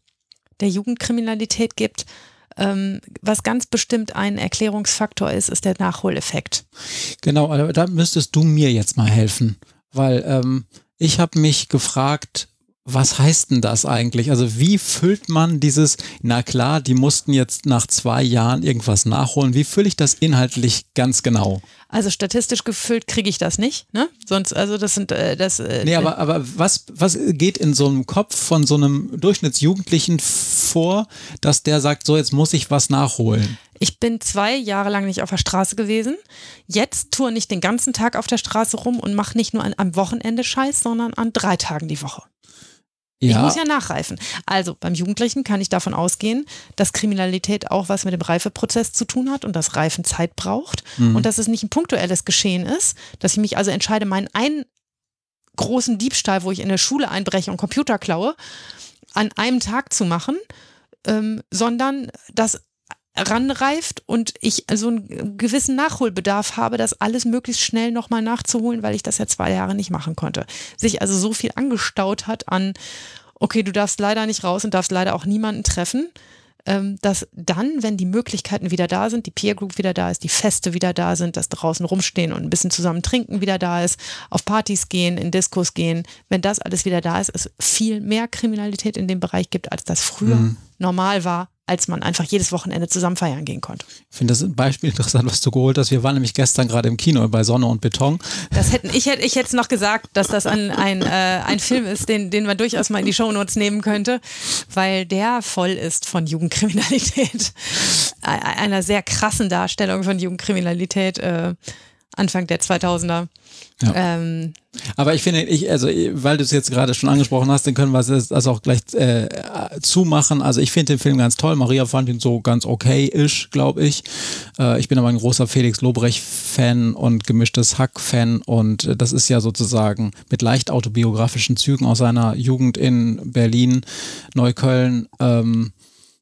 der Jugendkriminalität gibt. Ähm, was ganz bestimmt ein Erklärungsfaktor ist, ist der Nachholeffekt. Genau, aber da müsstest du mir jetzt mal helfen, weil ähm, ich habe mich gefragt, was heißt denn das eigentlich? Also wie füllt man dieses, na klar, die mussten jetzt nach zwei Jahren irgendwas nachholen. Wie fülle ich das inhaltlich ganz genau? Also statistisch gefüllt kriege ich das nicht, ne? Sonst, also das sind äh, das. Äh, nee, aber, aber was, was geht in so einem Kopf von so einem Durchschnittsjugendlichen vor, dass der sagt, so jetzt muss ich was nachholen? Ich bin zwei Jahre lang nicht auf der Straße gewesen. Jetzt tour nicht den ganzen Tag auf der Straße rum und mache nicht nur an, am Wochenende Scheiß, sondern an drei Tagen die Woche. Ja. Ich muss ja nachreifen. Also beim Jugendlichen kann ich davon ausgehen, dass Kriminalität auch was mit dem Reifeprozess zu tun hat und dass Reifen Zeit braucht mhm. und dass es nicht ein punktuelles Geschehen ist, dass ich mich also entscheide, meinen einen großen Diebstahl, wo ich in der Schule einbreche und Computer klaue, an einem Tag zu machen, ähm, sondern dass ranreift und ich so einen gewissen Nachholbedarf habe, das alles möglichst schnell nochmal nachzuholen, weil ich das ja zwei Jahre nicht machen konnte. Sich also so viel angestaut hat an okay, du darfst leider nicht raus und darfst leider auch niemanden treffen, ähm, dass dann, wenn die Möglichkeiten wieder da sind, die Peer Group wieder da ist, die Feste wieder da sind, dass draußen rumstehen und ein bisschen zusammen trinken wieder da ist, auf Partys gehen, in Diskos gehen, wenn das alles wieder da ist, es viel mehr Kriminalität in dem Bereich gibt, als das früher mhm. normal war, als man einfach jedes Wochenende zusammen feiern gehen konnte. Ich finde das ein Beispiel interessant, was du geholt hast. Wir waren nämlich gestern gerade im Kino bei Sonne und Beton. Das hätten, ich hätte ich hätte noch gesagt, dass das ein, ein, äh, ein Film ist, den, den man durchaus mal in die Shownotes nehmen könnte, weil der voll ist von Jugendkriminalität. Einer sehr krassen Darstellung von Jugendkriminalität äh, Anfang der 2000er. Ja. Ähm, aber ich finde, ich, also, weil du es jetzt gerade schon angesprochen hast, dann können wir es also auch gleich äh, zumachen. Also, ich finde den Film ganz toll. Maria fand ihn so ganz okay-ish, glaube ich. Äh, ich bin aber ein großer Felix Lobrecht-Fan und gemischtes Hack-Fan und das ist ja sozusagen mit leicht autobiografischen Zügen aus seiner Jugend in Berlin, Neukölln. Ähm,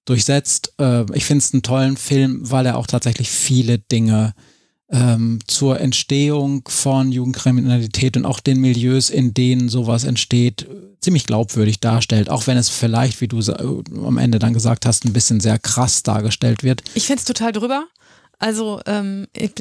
durchsetzt. Äh, ich finde es einen tollen Film, weil er auch tatsächlich viele Dinge ähm, zur Entstehung von Jugendkriminalität und auch den Milieus, in denen sowas entsteht, ziemlich glaubwürdig darstellt, auch wenn es vielleicht, wie du am Ende dann gesagt hast, ein bisschen sehr krass dargestellt wird. Ich finde es total drüber. Also ähm, ich,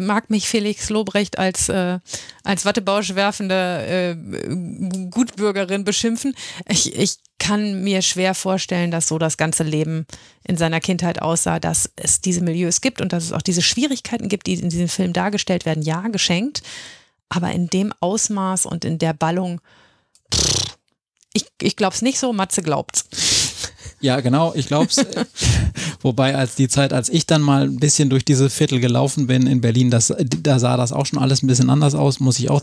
mag mich Felix Lobrecht als, äh, als Wattebausch werfende äh, Gutbürgerin beschimpfen. Ich, ich kann mir schwer vorstellen, dass so das ganze Leben in seiner Kindheit aussah, dass es diese Milieus gibt und dass es auch diese Schwierigkeiten gibt, die in diesem Film dargestellt werden. Ja, geschenkt, aber in dem Ausmaß und in der Ballung, pff, ich, ich glaube es nicht so, Matze glaubt's. Ja, genau, ich glaube es. Wobei als die Zeit, als ich dann mal ein bisschen durch diese Viertel gelaufen bin in Berlin, das, da sah das auch schon alles ein bisschen anders aus, muss ich auch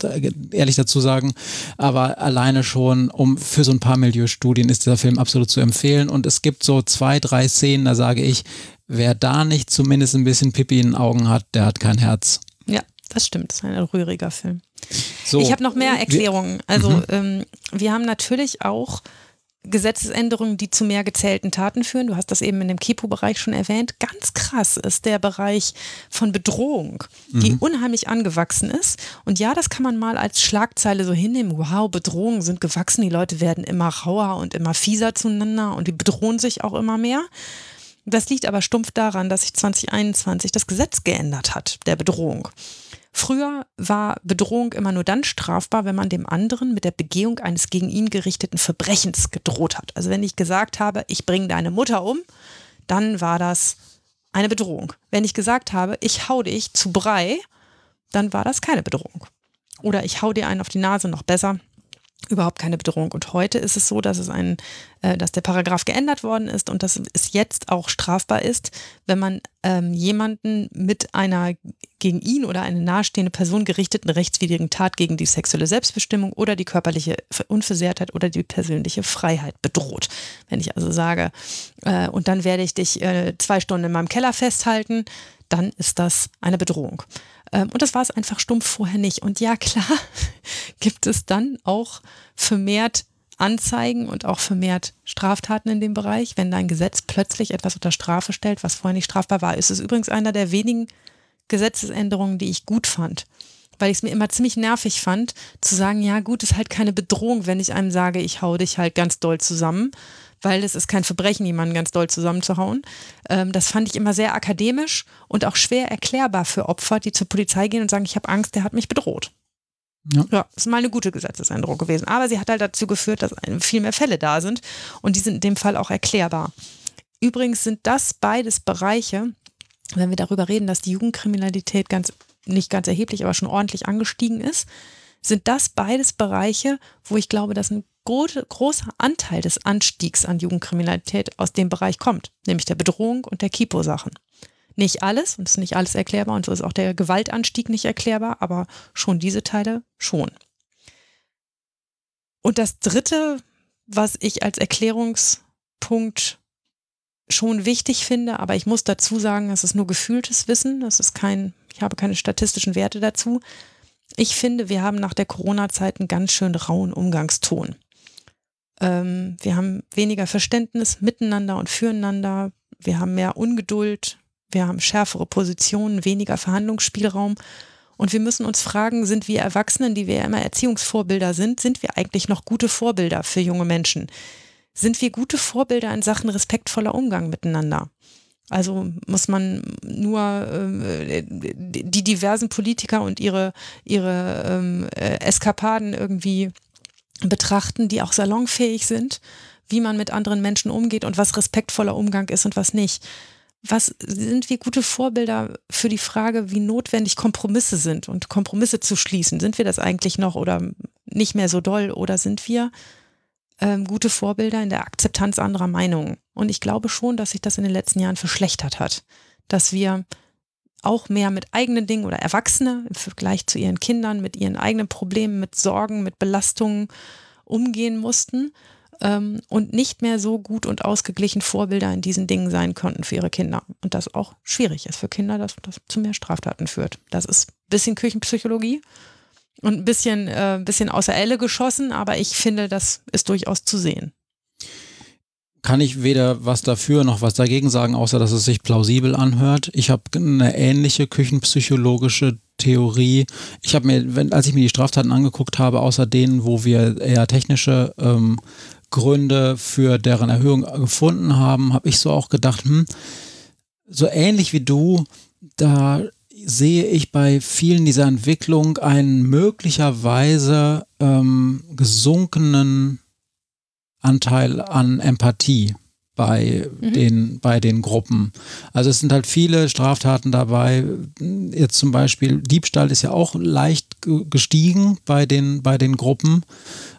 ehrlich dazu sagen. Aber alleine schon, um für so ein paar Milieustudien ist dieser Film absolut zu empfehlen. Und es gibt so zwei, drei Szenen, da sage ich, wer da nicht zumindest ein bisschen Pipi in den Augen hat, der hat kein Herz. Ja, das stimmt. Das ist ein rühriger Film. So, ich habe noch mehr Erklärungen. Also mhm. ähm, wir haben natürlich auch Gesetzesänderungen, die zu mehr gezählten Taten führen. Du hast das eben in dem Kipo-Bereich schon erwähnt. Ganz krass ist der Bereich von Bedrohung, die mhm. unheimlich angewachsen ist. Und ja, das kann man mal als Schlagzeile so hinnehmen. Wow, Bedrohungen sind gewachsen. Die Leute werden immer rauer und immer fieser zueinander und die bedrohen sich auch immer mehr. Das liegt aber stumpf daran, dass sich 2021 das Gesetz geändert hat, der Bedrohung. Früher war Bedrohung immer nur dann strafbar, wenn man dem anderen mit der Begehung eines gegen ihn gerichteten Verbrechens gedroht hat. Also wenn ich gesagt habe, ich bringe deine Mutter um, dann war das eine Bedrohung. Wenn ich gesagt habe, ich hau dich zu Brei, dann war das keine Bedrohung. Oder ich hau dir einen auf die Nase, noch besser, überhaupt keine Bedrohung. Und heute ist es so, dass es ein, äh, dass der Paragraph geändert worden ist und dass es jetzt auch strafbar ist, wenn man ähm, jemanden mit einer gegen ihn oder eine nahestehende Person gerichteten rechtswidrigen Tat gegen die sexuelle Selbstbestimmung oder die körperliche Unversehrtheit oder die persönliche Freiheit bedroht. Wenn ich also sage, äh, und dann werde ich dich äh, zwei Stunden in meinem Keller festhalten, dann ist das eine Bedrohung. Ähm, und das war es einfach stumpf vorher nicht. Und ja, klar, gibt es dann auch vermehrt Anzeigen und auch vermehrt Straftaten in dem Bereich, wenn dein Gesetz plötzlich etwas unter Strafe stellt, was vorher nicht strafbar war. Ist es übrigens einer der wenigen Gesetzesänderungen, die ich gut fand. Weil ich es mir immer ziemlich nervig fand, zu sagen, ja gut, ist halt keine Bedrohung, wenn ich einem sage, ich hau dich halt ganz doll zusammen, weil es ist kein Verbrechen, jemanden ganz doll zusammenzuhauen. Ähm, das fand ich immer sehr akademisch und auch schwer erklärbar für Opfer, die zur Polizei gehen und sagen, ich habe Angst, der hat mich bedroht. Ja. ja, ist mal eine gute Gesetzesänderung gewesen. Aber sie hat halt dazu geführt, dass viel mehr Fälle da sind und die sind in dem Fall auch erklärbar. Übrigens sind das beides Bereiche, wenn wir darüber reden, dass die Jugendkriminalität ganz, nicht ganz erheblich, aber schon ordentlich angestiegen ist, sind das beides Bereiche, wo ich glaube, dass ein großer Anteil des Anstiegs an Jugendkriminalität aus dem Bereich kommt, nämlich der Bedrohung und der Kipo-Sachen. Nicht alles, und es ist nicht alles erklärbar, und so ist auch der Gewaltanstieg nicht erklärbar, aber schon diese Teile schon. Und das Dritte, was ich als Erklärungspunkt schon wichtig finde, aber ich muss dazu sagen, es ist nur gefühltes Wissen, das ist kein, ich habe keine statistischen Werte dazu. Ich finde, wir haben nach der Corona-Zeit einen ganz schön rauen Umgangston. Ähm, wir haben weniger Verständnis miteinander und füreinander. Wir haben mehr Ungeduld. Wir haben schärfere Positionen, weniger Verhandlungsspielraum. Und wir müssen uns fragen, sind wir Erwachsenen, die wir ja immer Erziehungsvorbilder sind, sind wir eigentlich noch gute Vorbilder für junge Menschen? sind wir gute Vorbilder in Sachen respektvoller Umgang miteinander? Also muss man nur äh, die diversen Politiker und ihre, ihre ähm, äh, Eskapaden irgendwie betrachten, die auch salonfähig sind, wie man mit anderen Menschen umgeht und was respektvoller Umgang ist und was nicht. Was sind wir gute Vorbilder für die Frage, wie notwendig Kompromisse sind und Kompromisse zu schließen? Sind wir das eigentlich noch oder nicht mehr so doll oder sind wir ähm, gute Vorbilder in der Akzeptanz anderer Meinungen. Und ich glaube schon, dass sich das in den letzten Jahren verschlechtert hat. Dass wir auch mehr mit eigenen Dingen oder Erwachsene im Vergleich zu ihren Kindern mit ihren eigenen Problemen, mit Sorgen, mit Belastungen umgehen mussten ähm, und nicht mehr so gut und ausgeglichen Vorbilder in diesen Dingen sein konnten für ihre Kinder. Und das auch schwierig ist für Kinder, dass das zu mehr Straftaten führt. Das ist ein bisschen Küchenpsychologie und ein bisschen, äh, bisschen außer Elle geschossen, aber ich finde, das ist durchaus zu sehen. Kann ich weder was dafür noch was dagegen sagen, außer dass es sich plausibel anhört. Ich habe eine ähnliche küchenpsychologische Theorie. Ich habe mir, wenn, als ich mir die Straftaten angeguckt habe, außer denen, wo wir eher technische ähm, Gründe für deren Erhöhung gefunden haben, habe ich so auch gedacht, hm, so ähnlich wie du, da sehe ich bei vielen dieser Entwicklung einen möglicherweise ähm, gesunkenen Anteil an Empathie bei mhm. den bei den Gruppen. Also es sind halt viele Straftaten dabei. Jetzt zum Beispiel Diebstahl ist ja auch leicht gestiegen bei den bei den Gruppen.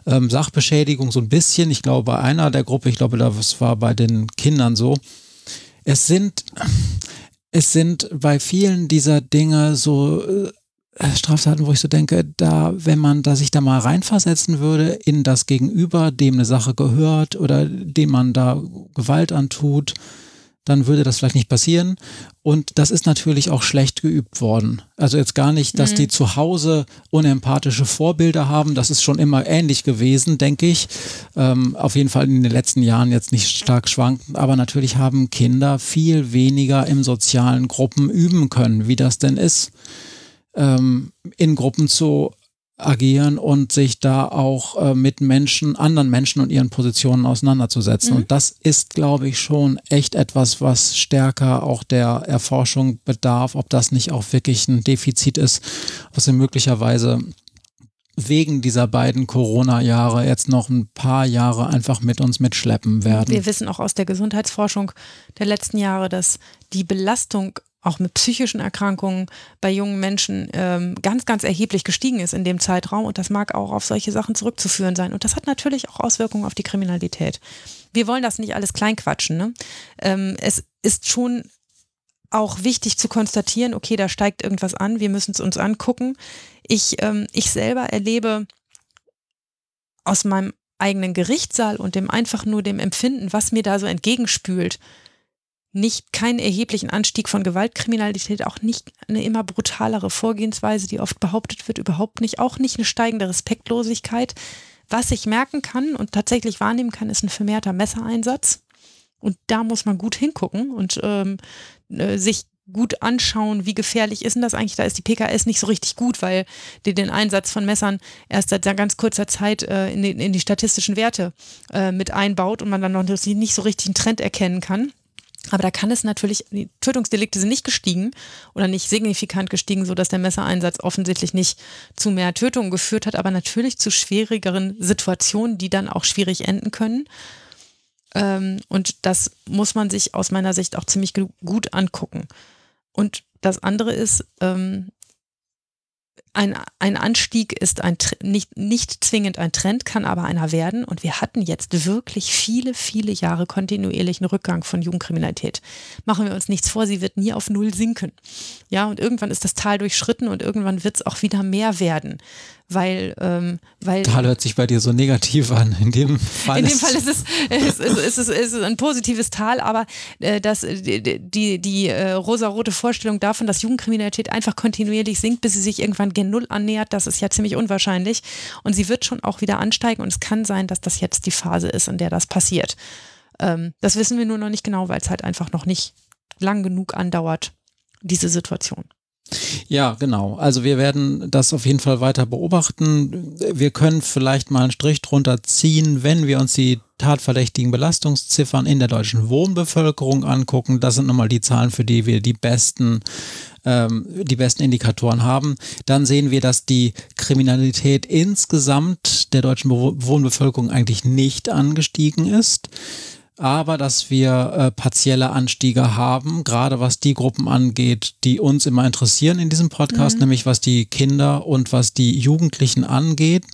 Ähm, Sachbeschädigung so ein bisschen. Ich glaube bei einer der Gruppe, ich glaube das war bei den Kindern so. Es sind es sind bei vielen dieser Dinge so äh, Straftaten, wo ich so denke, da, wenn man da sich da mal reinversetzen würde in das Gegenüber, dem eine Sache gehört oder dem man da Gewalt antut, dann würde das vielleicht nicht passieren. Und das ist natürlich auch schlecht geübt worden. Also jetzt gar nicht, dass mhm. die zu Hause unempathische Vorbilder haben. Das ist schon immer ähnlich gewesen, denke ich. Ähm, auf jeden Fall in den letzten Jahren jetzt nicht stark schwankend. Aber natürlich haben Kinder viel weniger im sozialen Gruppen üben können, wie das denn ist, ähm, in Gruppen zu agieren und sich da auch äh, mit Menschen, anderen Menschen und ihren Positionen auseinanderzusetzen. Mhm. Und das ist, glaube ich, schon echt etwas, was stärker auch der Erforschung bedarf, ob das nicht auch wirklich ein Defizit ist, was wir möglicherweise wegen dieser beiden Corona-Jahre jetzt noch ein paar Jahre einfach mit uns mitschleppen werden. Wir wissen auch aus der Gesundheitsforschung der letzten Jahre, dass die Belastung auch mit psychischen Erkrankungen bei jungen Menschen ähm, ganz, ganz erheblich gestiegen ist in dem Zeitraum. Und das mag auch auf solche Sachen zurückzuführen sein. Und das hat natürlich auch Auswirkungen auf die Kriminalität. Wir wollen das nicht alles kleinquatschen. Ne? Ähm, es ist schon auch wichtig zu konstatieren, okay, da steigt irgendwas an, wir müssen es uns angucken. Ich, ähm, ich selber erlebe aus meinem eigenen Gerichtssaal und dem einfach nur dem Empfinden, was mir da so entgegenspült, nicht keinen erheblichen Anstieg von Gewaltkriminalität, auch nicht eine immer brutalere Vorgehensweise, die oft behauptet wird, überhaupt nicht, auch nicht eine steigende Respektlosigkeit. Was ich merken kann und tatsächlich wahrnehmen kann, ist ein vermehrter Messereinsatz. Und da muss man gut hingucken und ähm, äh, sich gut anschauen, wie gefährlich ist denn das eigentlich? Da ist die PKS nicht so richtig gut, weil die den Einsatz von Messern erst seit ganz kurzer Zeit äh, in, die, in, die, statistischen Werte äh, mit einbaut und man dann noch nicht so richtig einen Trend erkennen kann. Aber da kann es natürlich, die Tötungsdelikte sind nicht gestiegen oder nicht signifikant gestiegen, sodass der Messereinsatz offensichtlich nicht zu mehr Tötungen geführt hat, aber natürlich zu schwierigeren Situationen, die dann auch schwierig enden können. Ähm, und das muss man sich aus meiner Sicht auch ziemlich gut angucken. Und das andere ist, ähm, ein, ein Anstieg ist ein, nicht, nicht zwingend ein Trend, kann aber einer werden. Und wir hatten jetzt wirklich viele, viele Jahre kontinuierlichen Rückgang von Jugendkriminalität. Machen wir uns nichts vor, sie wird nie auf Null sinken. Ja, und irgendwann ist das Tal durchschritten und irgendwann wird es auch wieder mehr werden weil, ähm, weil. Tal hört sich bei dir so negativ an. In dem Fall, in dem Fall ist es, ist, ist, ist, ist, ein positives Tal, aber äh, das, die, die, die äh, rosarote Vorstellung davon, dass Jugendkriminalität einfach kontinuierlich sinkt, bis sie sich irgendwann gen Null annähert, das ist ja ziemlich unwahrscheinlich. Und sie wird schon auch wieder ansteigen und es kann sein, dass das jetzt die Phase ist, in der das passiert. Ähm, das wissen wir nur noch nicht genau, weil es halt einfach noch nicht lang genug andauert, diese Situation. Ja, genau. Also wir werden das auf jeden Fall weiter beobachten. Wir können vielleicht mal einen Strich drunter ziehen, wenn wir uns die tatverdächtigen Belastungsziffern in der deutschen Wohnbevölkerung angucken. Das sind nochmal die Zahlen, für die wir die besten, ähm, die besten Indikatoren haben. Dann sehen wir, dass die Kriminalität insgesamt der deutschen Wohnbevölkerung eigentlich nicht angestiegen ist aber dass wir äh, partielle Anstiege haben, gerade was die Gruppen angeht, die uns immer interessieren in diesem Podcast, mhm. nämlich was die Kinder und was die Jugendlichen angeht,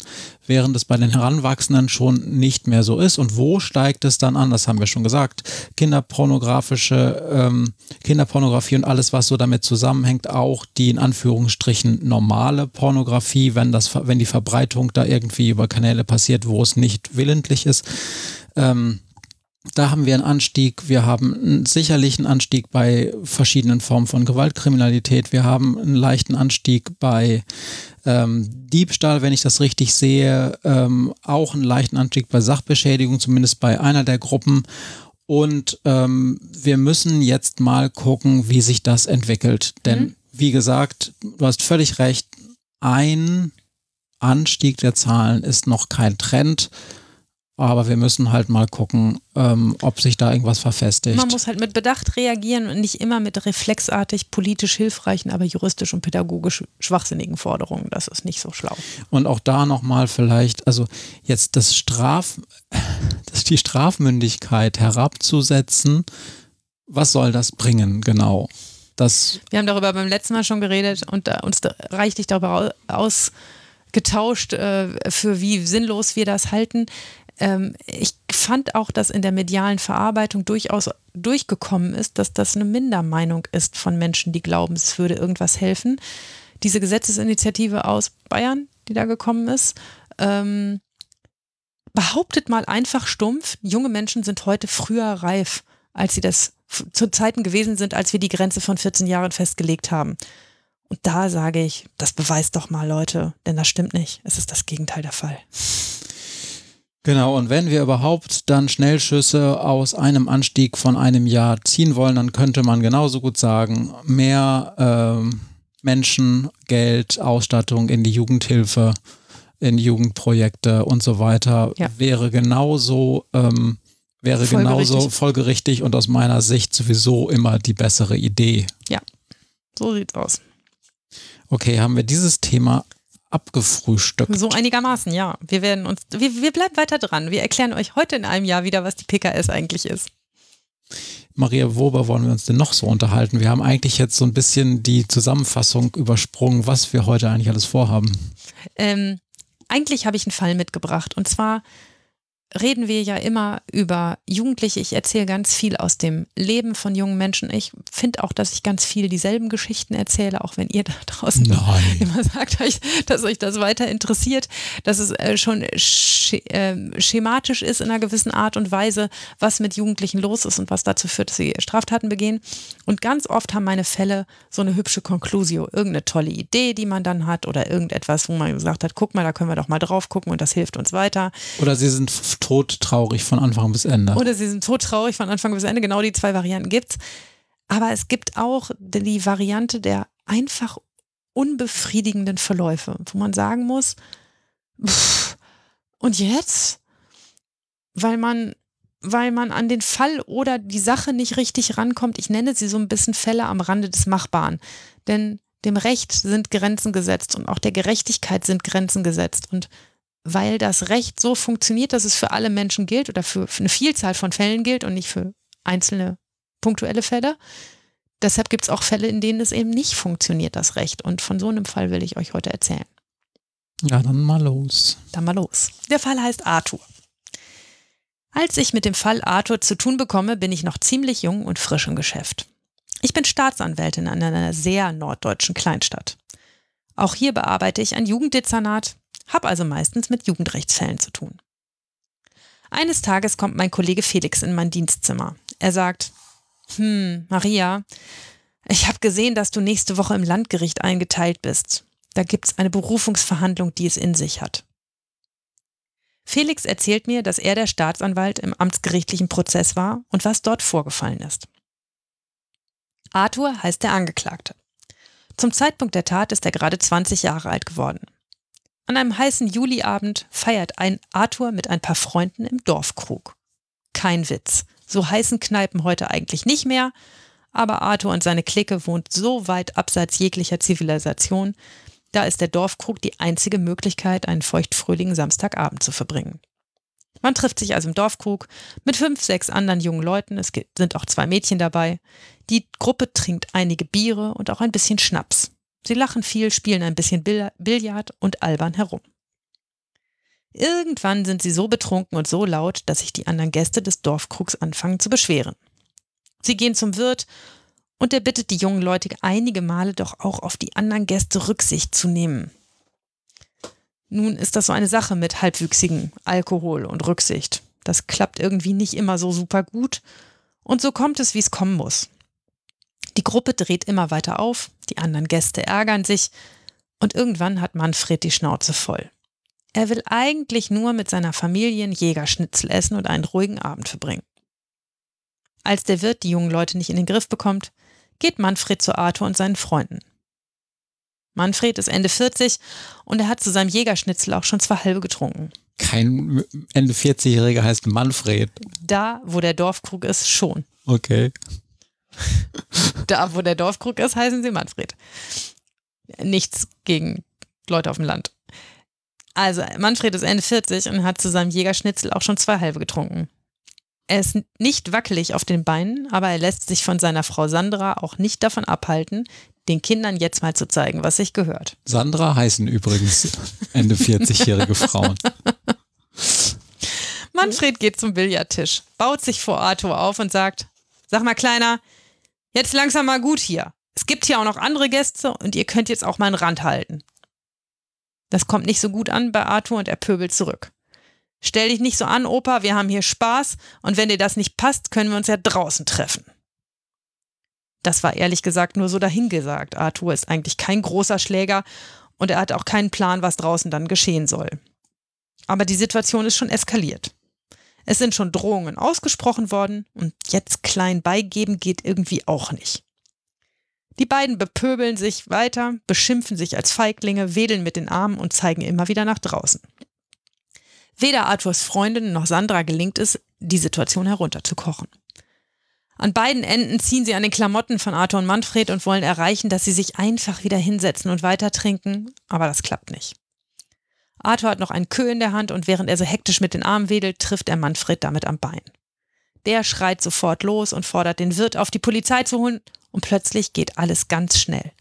während es bei den Heranwachsenden schon nicht mehr so ist. Und wo steigt es dann an? Das haben wir schon gesagt. Kinderpornografische, ähm, Kinderpornografie und alles, was so damit zusammenhängt, auch die in Anführungsstrichen normale Pornografie, wenn das, wenn die Verbreitung da irgendwie über Kanäle passiert, wo es nicht willentlich ist. Ähm, da haben wir einen Anstieg. Wir haben einen sicherlichen Anstieg bei verschiedenen Formen von Gewaltkriminalität. Wir haben einen leichten Anstieg bei ähm, Diebstahl, wenn ich das richtig sehe. Ähm, auch einen leichten Anstieg bei Sachbeschädigung, zumindest bei einer der Gruppen. Und ähm, wir müssen jetzt mal gucken, wie sich das entwickelt. Denn, mhm. wie gesagt, du hast völlig recht, ein Anstieg der Zahlen ist noch kein Trend. Aber wir müssen halt mal gucken, ähm, ob sich da irgendwas verfestigt. Man muss halt mit Bedacht reagieren und nicht immer mit reflexartig politisch hilfreichen, aber juristisch und pädagogisch schwachsinnigen Forderungen. Das ist nicht so schlau. Und auch da nochmal vielleicht, also jetzt das Straf, das die Strafmündigkeit herabzusetzen, was soll das bringen, genau? Das wir haben darüber beim letzten Mal schon geredet und uns reichlich darüber ausgetauscht, äh, für wie sinnlos wir das halten ähm, ich fand auch, dass in der medialen Verarbeitung durchaus durchgekommen ist, dass das eine Mindermeinung ist von Menschen, die glauben, es würde irgendwas helfen. Diese Gesetzesinitiative aus Bayern, die da gekommen ist, ähm, behauptet mal einfach stumpf, junge Menschen sind heute früher reif, als sie das zu Zeiten gewesen sind, als wir die Grenze von 14 Jahren festgelegt haben. Und da sage ich, das beweist doch mal Leute, denn das stimmt nicht. Es ist das Gegenteil der Fall. Genau, und wenn wir überhaupt dann Schnellschüsse aus einem Anstieg von einem Jahr ziehen wollen, dann könnte man genauso gut sagen, mehr ähm, Menschen, Geld, Ausstattung in die Jugendhilfe, in Jugendprojekte und so weiter ja. wäre genauso ähm, wäre folgerichtig. genauso folgerichtig und aus meiner Sicht sowieso immer die bessere Idee. Ja, so sieht's aus. Okay, haben wir dieses Thema abgefrühstückt. So einigermaßen, ja. Wir werden uns, wir, wir bleiben weiter dran. Wir erklären euch heute in einem Jahr wieder, was die PKS eigentlich ist. Maria, worüber wollen wir uns denn noch so unterhalten? Wir haben eigentlich jetzt so ein bisschen die Zusammenfassung übersprungen, was wir heute eigentlich alles vorhaben. Ähm, eigentlich habe ich einen Fall mitgebracht und zwar reden wir ja immer über Jugendliche. Ich erzähle ganz viel aus dem Leben von jungen Menschen. Ich finde auch, dass ich ganz viel dieselben Geschichten erzähle, auch wenn ihr da draußen Nein. immer sagt, dass euch das weiter interessiert, dass es äh, schon ähm, schematisch ist in einer gewissen Art und Weise, was mit Jugendlichen los ist und was dazu führt, dass sie Straftaten begehen. Und ganz oft haben meine Fälle so eine hübsche Konklusio, irgendeine tolle Idee, die man dann hat oder irgendetwas, wo man gesagt hat, guck mal, da können wir doch mal drauf gucken und das hilft uns weiter. Oder sie sind todtraurig von Anfang bis Ende. Oder sie sind todtraurig von Anfang bis Ende. Genau die zwei Varianten gibt es. Aber es gibt auch die Variante der einfach unbefriedigenden Verläufe, wo man sagen muss, pff, und jetzt? Weil man, weil man an den Fall oder die Sache nicht richtig rankommt. Ich nenne sie so ein bisschen Fälle am Rande des Machbaren. Denn dem Recht sind Grenzen gesetzt und auch der Gerechtigkeit sind Grenzen gesetzt. Und weil das Recht so funktioniert, dass es für alle Menschen gilt oder für eine Vielzahl von Fällen gilt und nicht für einzelne punktuelle Fälle. Deshalb gibt es auch Fälle, in denen es eben nicht funktioniert, das Recht. Und von so einem Fall will ich euch heute erzählen. Ja, dann mal los. Dann mal los. Der Fall heißt Arthur. Als ich mit dem Fall Arthur zu tun bekomme, bin ich noch ziemlich jung und frisch im Geschäft. Ich bin Staatsanwältin an einer sehr norddeutschen Kleinstadt. Auch hier bearbeite ich ein Jugenddezernat, habe also meistens mit Jugendrechtsfällen zu tun. Eines Tages kommt mein Kollege Felix in mein Dienstzimmer. Er sagt, hm, Maria, ich habe gesehen, dass du nächste Woche im Landgericht eingeteilt bist. Da gibt's eine Berufungsverhandlung, die es in sich hat. Felix erzählt mir, dass er der Staatsanwalt im amtsgerichtlichen Prozess war und was dort vorgefallen ist. Arthur heißt der Angeklagte. Zum Zeitpunkt der Tat ist er gerade 20 Jahre alt geworden. An einem heißen Juliabend feiert ein Arthur mit ein paar Freunden im Dorfkrug. Kein Witz. So heißen Kneipen heute eigentlich nicht mehr, aber Arthur und seine Clique wohnt so weit abseits jeglicher Zivilisation, da ist der Dorfkrug die einzige Möglichkeit, einen feuchtfröhlichen Samstagabend zu verbringen. Man trifft sich also im Dorfkrug mit fünf, sechs anderen jungen Leuten. Es sind auch zwei Mädchen dabei. Die Gruppe trinkt einige Biere und auch ein bisschen Schnaps. Sie lachen viel, spielen ein bisschen Billard und albern herum. Irgendwann sind sie so betrunken und so laut, dass sich die anderen Gäste des Dorfkrugs anfangen zu beschweren. Sie gehen zum Wirt und er bittet die jungen Leute einige Male doch auch auf die anderen Gäste Rücksicht zu nehmen. Nun ist das so eine Sache mit halbwüchsigen Alkohol und Rücksicht. Das klappt irgendwie nicht immer so super gut. Und so kommt es, wie es kommen muss. Die Gruppe dreht immer weiter auf, die anderen Gäste ärgern sich und irgendwann hat Manfred die Schnauze voll. Er will eigentlich nur mit seiner Familie einen Jägerschnitzel essen und einen ruhigen Abend verbringen. Als der Wirt die jungen Leute nicht in den Griff bekommt, geht Manfred zu Arthur und seinen Freunden. Manfred ist Ende 40 und er hat zu seinem Jägerschnitzel auch schon zwei halbe getrunken. Kein Ende 40-Jähriger heißt Manfred. Da, wo der Dorfkrug ist, schon. Okay. Da, wo der Dorfkrug ist, heißen sie Manfred. Nichts gegen Leute auf dem Land. Also, Manfred ist Ende 40 und hat zu seinem Jägerschnitzel auch schon zwei halbe getrunken. Er ist nicht wackelig auf den Beinen, aber er lässt sich von seiner Frau Sandra auch nicht davon abhalten, den Kindern jetzt mal zu zeigen, was sich gehört. Sandra heißen übrigens Ende 40-jährige Frauen. Manfred geht zum Billardtisch, baut sich vor Arthur auf und sagt: Sag mal, Kleiner, jetzt langsam mal gut hier. Es gibt hier auch noch andere Gäste und ihr könnt jetzt auch mal einen Rand halten. Das kommt nicht so gut an bei Arthur und er pöbelt zurück. Stell dich nicht so an, Opa, wir haben hier Spaß und wenn dir das nicht passt, können wir uns ja draußen treffen. Das war ehrlich gesagt nur so dahingesagt. Arthur ist eigentlich kein großer Schläger und er hat auch keinen Plan, was draußen dann geschehen soll. Aber die Situation ist schon eskaliert. Es sind schon Drohungen ausgesprochen worden und jetzt klein beigeben geht irgendwie auch nicht. Die beiden bepöbeln sich weiter, beschimpfen sich als Feiglinge, wedeln mit den Armen und zeigen immer wieder nach draußen. Weder Arthurs Freundin noch Sandra gelingt es, die Situation herunterzukochen. An beiden Enden ziehen sie an den Klamotten von Arthur und Manfred und wollen erreichen, dass sie sich einfach wieder hinsetzen und weiter trinken, aber das klappt nicht. Arthur hat noch einen Kö in der Hand und während er so hektisch mit den Armen wedelt, trifft er Manfred damit am Bein. Der schreit sofort los und fordert den Wirt auf, die Polizei zu holen und plötzlich geht alles ganz schnell.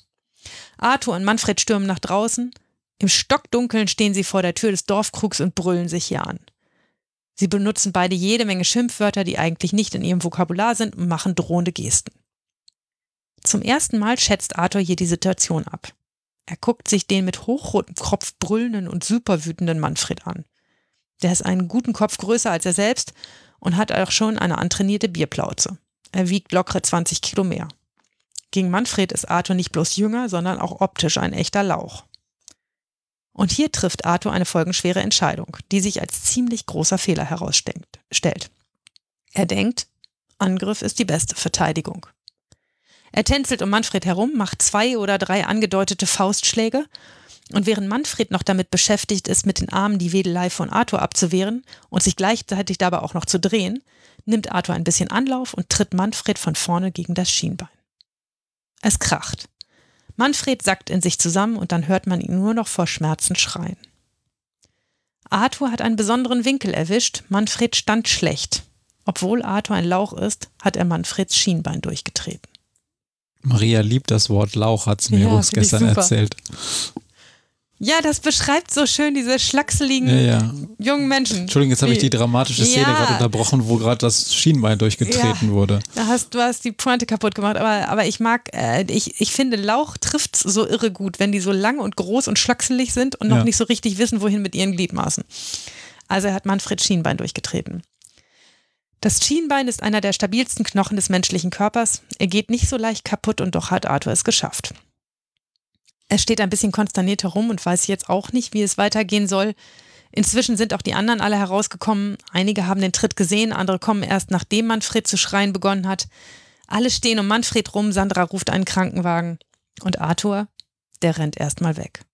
Arthur und Manfred stürmen nach draußen, im Stockdunkeln stehen sie vor der Tür des Dorfkrugs und brüllen sich hier an. Sie benutzen beide jede Menge Schimpfwörter, die eigentlich nicht in ihrem Vokabular sind und machen drohende Gesten. Zum ersten Mal schätzt Arthur hier die Situation ab. Er guckt sich den mit hochrotem Kopf brüllenden und superwütenden Manfred an. Der ist einen guten Kopf größer als er selbst und hat auch schon eine antrainierte Bierplauze. Er wiegt lockere 20 Kilo mehr. Gegen Manfred ist Arthur nicht bloß jünger, sondern auch optisch ein echter Lauch. Und hier trifft Arthur eine folgenschwere Entscheidung, die sich als ziemlich großer Fehler herausstellt. Er denkt, Angriff ist die beste Verteidigung. Er tänzelt um Manfred herum, macht zwei oder drei angedeutete Faustschläge und während Manfred noch damit beschäftigt ist, mit den Armen die Wedelei von Arthur abzuwehren und sich gleichzeitig dabei auch noch zu drehen, nimmt Arthur ein bisschen Anlauf und tritt Manfred von vorne gegen das Schienbein. Es kracht. Manfred sackt in sich zusammen und dann hört man ihn nur noch vor Schmerzen schreien. Arthur hat einen besonderen Winkel erwischt, Manfred stand schlecht. Obwohl Arthur ein Lauch ist, hat er Manfreds Schienbein durchgetreten. Maria liebt das Wort Lauch, hat es mir ja, gestern erzählt. Ja, das beschreibt so schön diese schlachseligen ja, ja. jungen Menschen. Entschuldigung, jetzt habe ich die dramatische Szene ja. gerade unterbrochen, wo gerade das Schienbein durchgetreten wurde. Da hast, du hast die Pointe kaputt gemacht, aber, aber ich mag, äh, ich, ich finde, Lauch trifft so irre gut, wenn die so lang und groß und schlachselig sind und noch nicht so richtig wissen, wohin mit ihren Gliedmaßen. Also er hat Manfred Schienbein durchgetreten. Das Schienbein ist einer der stabilsten Knochen des menschlichen Körpers. Er geht nicht so leicht kaputt und doch hat Arthur es geschafft. Er steht ein bisschen konsterniert herum und weiß jetzt auch nicht, wie es weitergehen soll. Inzwischen sind auch die anderen alle herausgekommen. Einige haben den Tritt gesehen, andere kommen erst nachdem Manfred zu schreien begonnen hat. Alle stehen um Manfred rum, Sandra ruft einen Krankenwagen. Und Arthur, der rennt erstmal weg.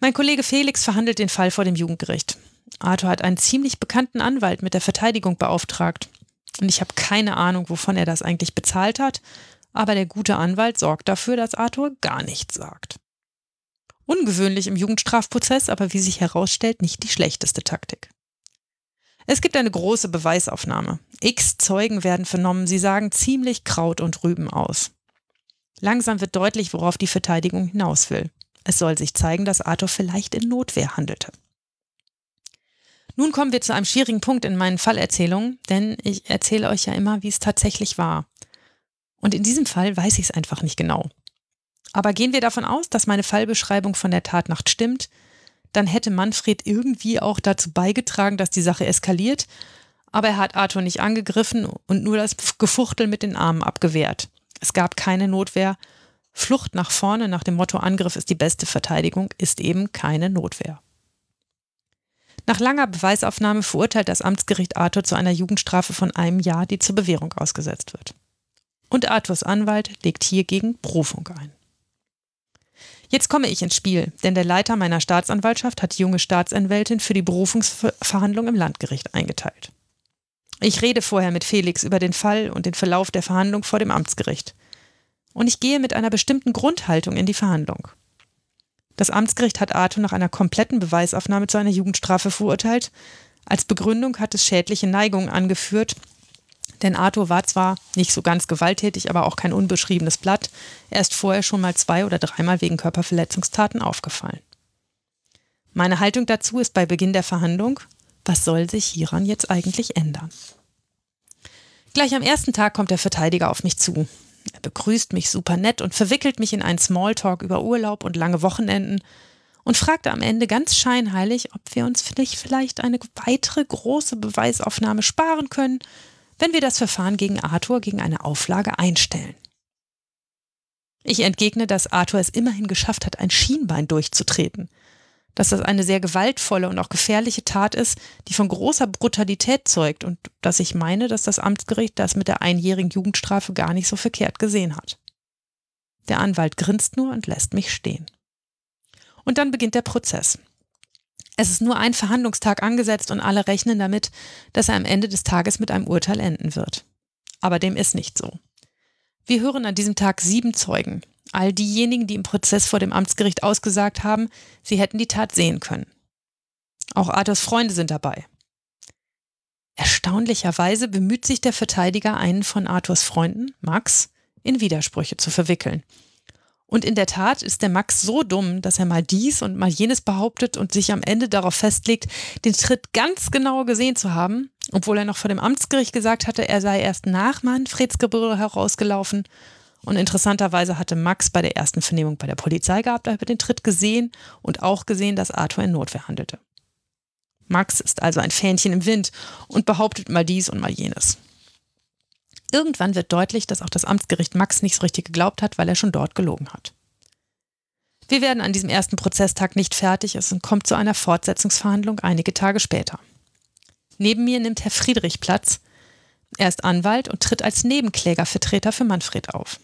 Mein Kollege Felix verhandelt den Fall vor dem Jugendgericht. Arthur hat einen ziemlich bekannten Anwalt mit der Verteidigung beauftragt. Und ich habe keine Ahnung, wovon er das eigentlich bezahlt hat, aber der gute Anwalt sorgt dafür, dass Arthur gar nichts sagt. Ungewöhnlich im Jugendstrafprozess, aber wie sich herausstellt, nicht die schlechteste Taktik. Es gibt eine große Beweisaufnahme. X Zeugen werden vernommen, sie sagen ziemlich Kraut und Rüben aus. Langsam wird deutlich, worauf die Verteidigung hinaus will. Es soll sich zeigen, dass Arthur vielleicht in Notwehr handelte. Nun kommen wir zu einem schwierigen Punkt in meinen Fallerzählungen, denn ich erzähle euch ja immer, wie es tatsächlich war. Und in diesem Fall weiß ich es einfach nicht genau. Aber gehen wir davon aus, dass meine Fallbeschreibung von der Tatnacht stimmt, dann hätte Manfred irgendwie auch dazu beigetragen, dass die Sache eskaliert, aber er hat Arthur nicht angegriffen und nur das Gefuchtel mit den Armen abgewehrt. Es gab keine Notwehr. Flucht nach vorne nach dem Motto Angriff ist die beste Verteidigung ist eben keine Notwehr. Nach langer Beweisaufnahme verurteilt das Amtsgericht Arthur zu einer Jugendstrafe von einem Jahr, die zur Bewährung ausgesetzt wird. Und Arthurs Anwalt legt hiergegen Berufung ein. Jetzt komme ich ins Spiel, denn der Leiter meiner Staatsanwaltschaft hat die junge Staatsanwältin für die Berufungsverhandlung im Landgericht eingeteilt. Ich rede vorher mit Felix über den Fall und den Verlauf der Verhandlung vor dem Amtsgericht. Und ich gehe mit einer bestimmten Grundhaltung in die Verhandlung. Das Amtsgericht hat Arthur nach einer kompletten Beweisaufnahme zu einer Jugendstrafe verurteilt. Als Begründung hat es schädliche Neigungen angeführt, denn Arthur war zwar nicht so ganz gewalttätig, aber auch kein unbeschriebenes Blatt. Er ist vorher schon mal zwei oder dreimal wegen Körperverletzungstaten aufgefallen. Meine Haltung dazu ist bei Beginn der Verhandlung, was soll sich hieran jetzt eigentlich ändern? Gleich am ersten Tag kommt der Verteidiger auf mich zu. Er begrüßt mich super nett und verwickelt mich in einen Smalltalk über Urlaub und lange Wochenenden und fragte am Ende ganz scheinheilig, ob wir uns vielleicht eine weitere große Beweisaufnahme sparen können wenn wir das Verfahren gegen Arthur gegen eine Auflage einstellen. Ich entgegne, dass Arthur es immerhin geschafft hat, ein Schienbein durchzutreten, dass das eine sehr gewaltvolle und auch gefährliche Tat ist, die von großer Brutalität zeugt und dass ich meine, dass das Amtsgericht das mit der einjährigen Jugendstrafe gar nicht so verkehrt gesehen hat. Der Anwalt grinst nur und lässt mich stehen. Und dann beginnt der Prozess. Es ist nur ein Verhandlungstag angesetzt und alle rechnen damit, dass er am Ende des Tages mit einem Urteil enden wird. Aber dem ist nicht so. Wir hören an diesem Tag sieben Zeugen, all diejenigen, die im Prozess vor dem Amtsgericht ausgesagt haben, sie hätten die Tat sehen können. Auch Arthurs Freunde sind dabei. Erstaunlicherweise bemüht sich der Verteidiger, einen von Arthurs Freunden, Max, in Widersprüche zu verwickeln und in der Tat ist der Max so dumm, dass er mal dies und mal jenes behauptet und sich am Ende darauf festlegt, den Schritt ganz genau gesehen zu haben, obwohl er noch vor dem Amtsgericht gesagt hatte, er sei erst nach Manfreds Gebäude herausgelaufen. Und interessanterweise hatte Max bei der ersten Vernehmung bei der Polizei gehabt, er den Tritt gesehen und auch gesehen, dass Arthur in Notwehr handelte. Max ist also ein Fähnchen im Wind und behauptet mal dies und mal jenes. Irgendwann wird deutlich, dass auch das Amtsgericht Max nicht so richtig geglaubt hat, weil er schon dort gelogen hat. Wir werden an diesem ersten Prozesstag nicht fertig, es kommt zu einer Fortsetzungsverhandlung einige Tage später. Neben mir nimmt Herr Friedrich Platz. Er ist Anwalt und tritt als Nebenklägervertreter für Manfred auf.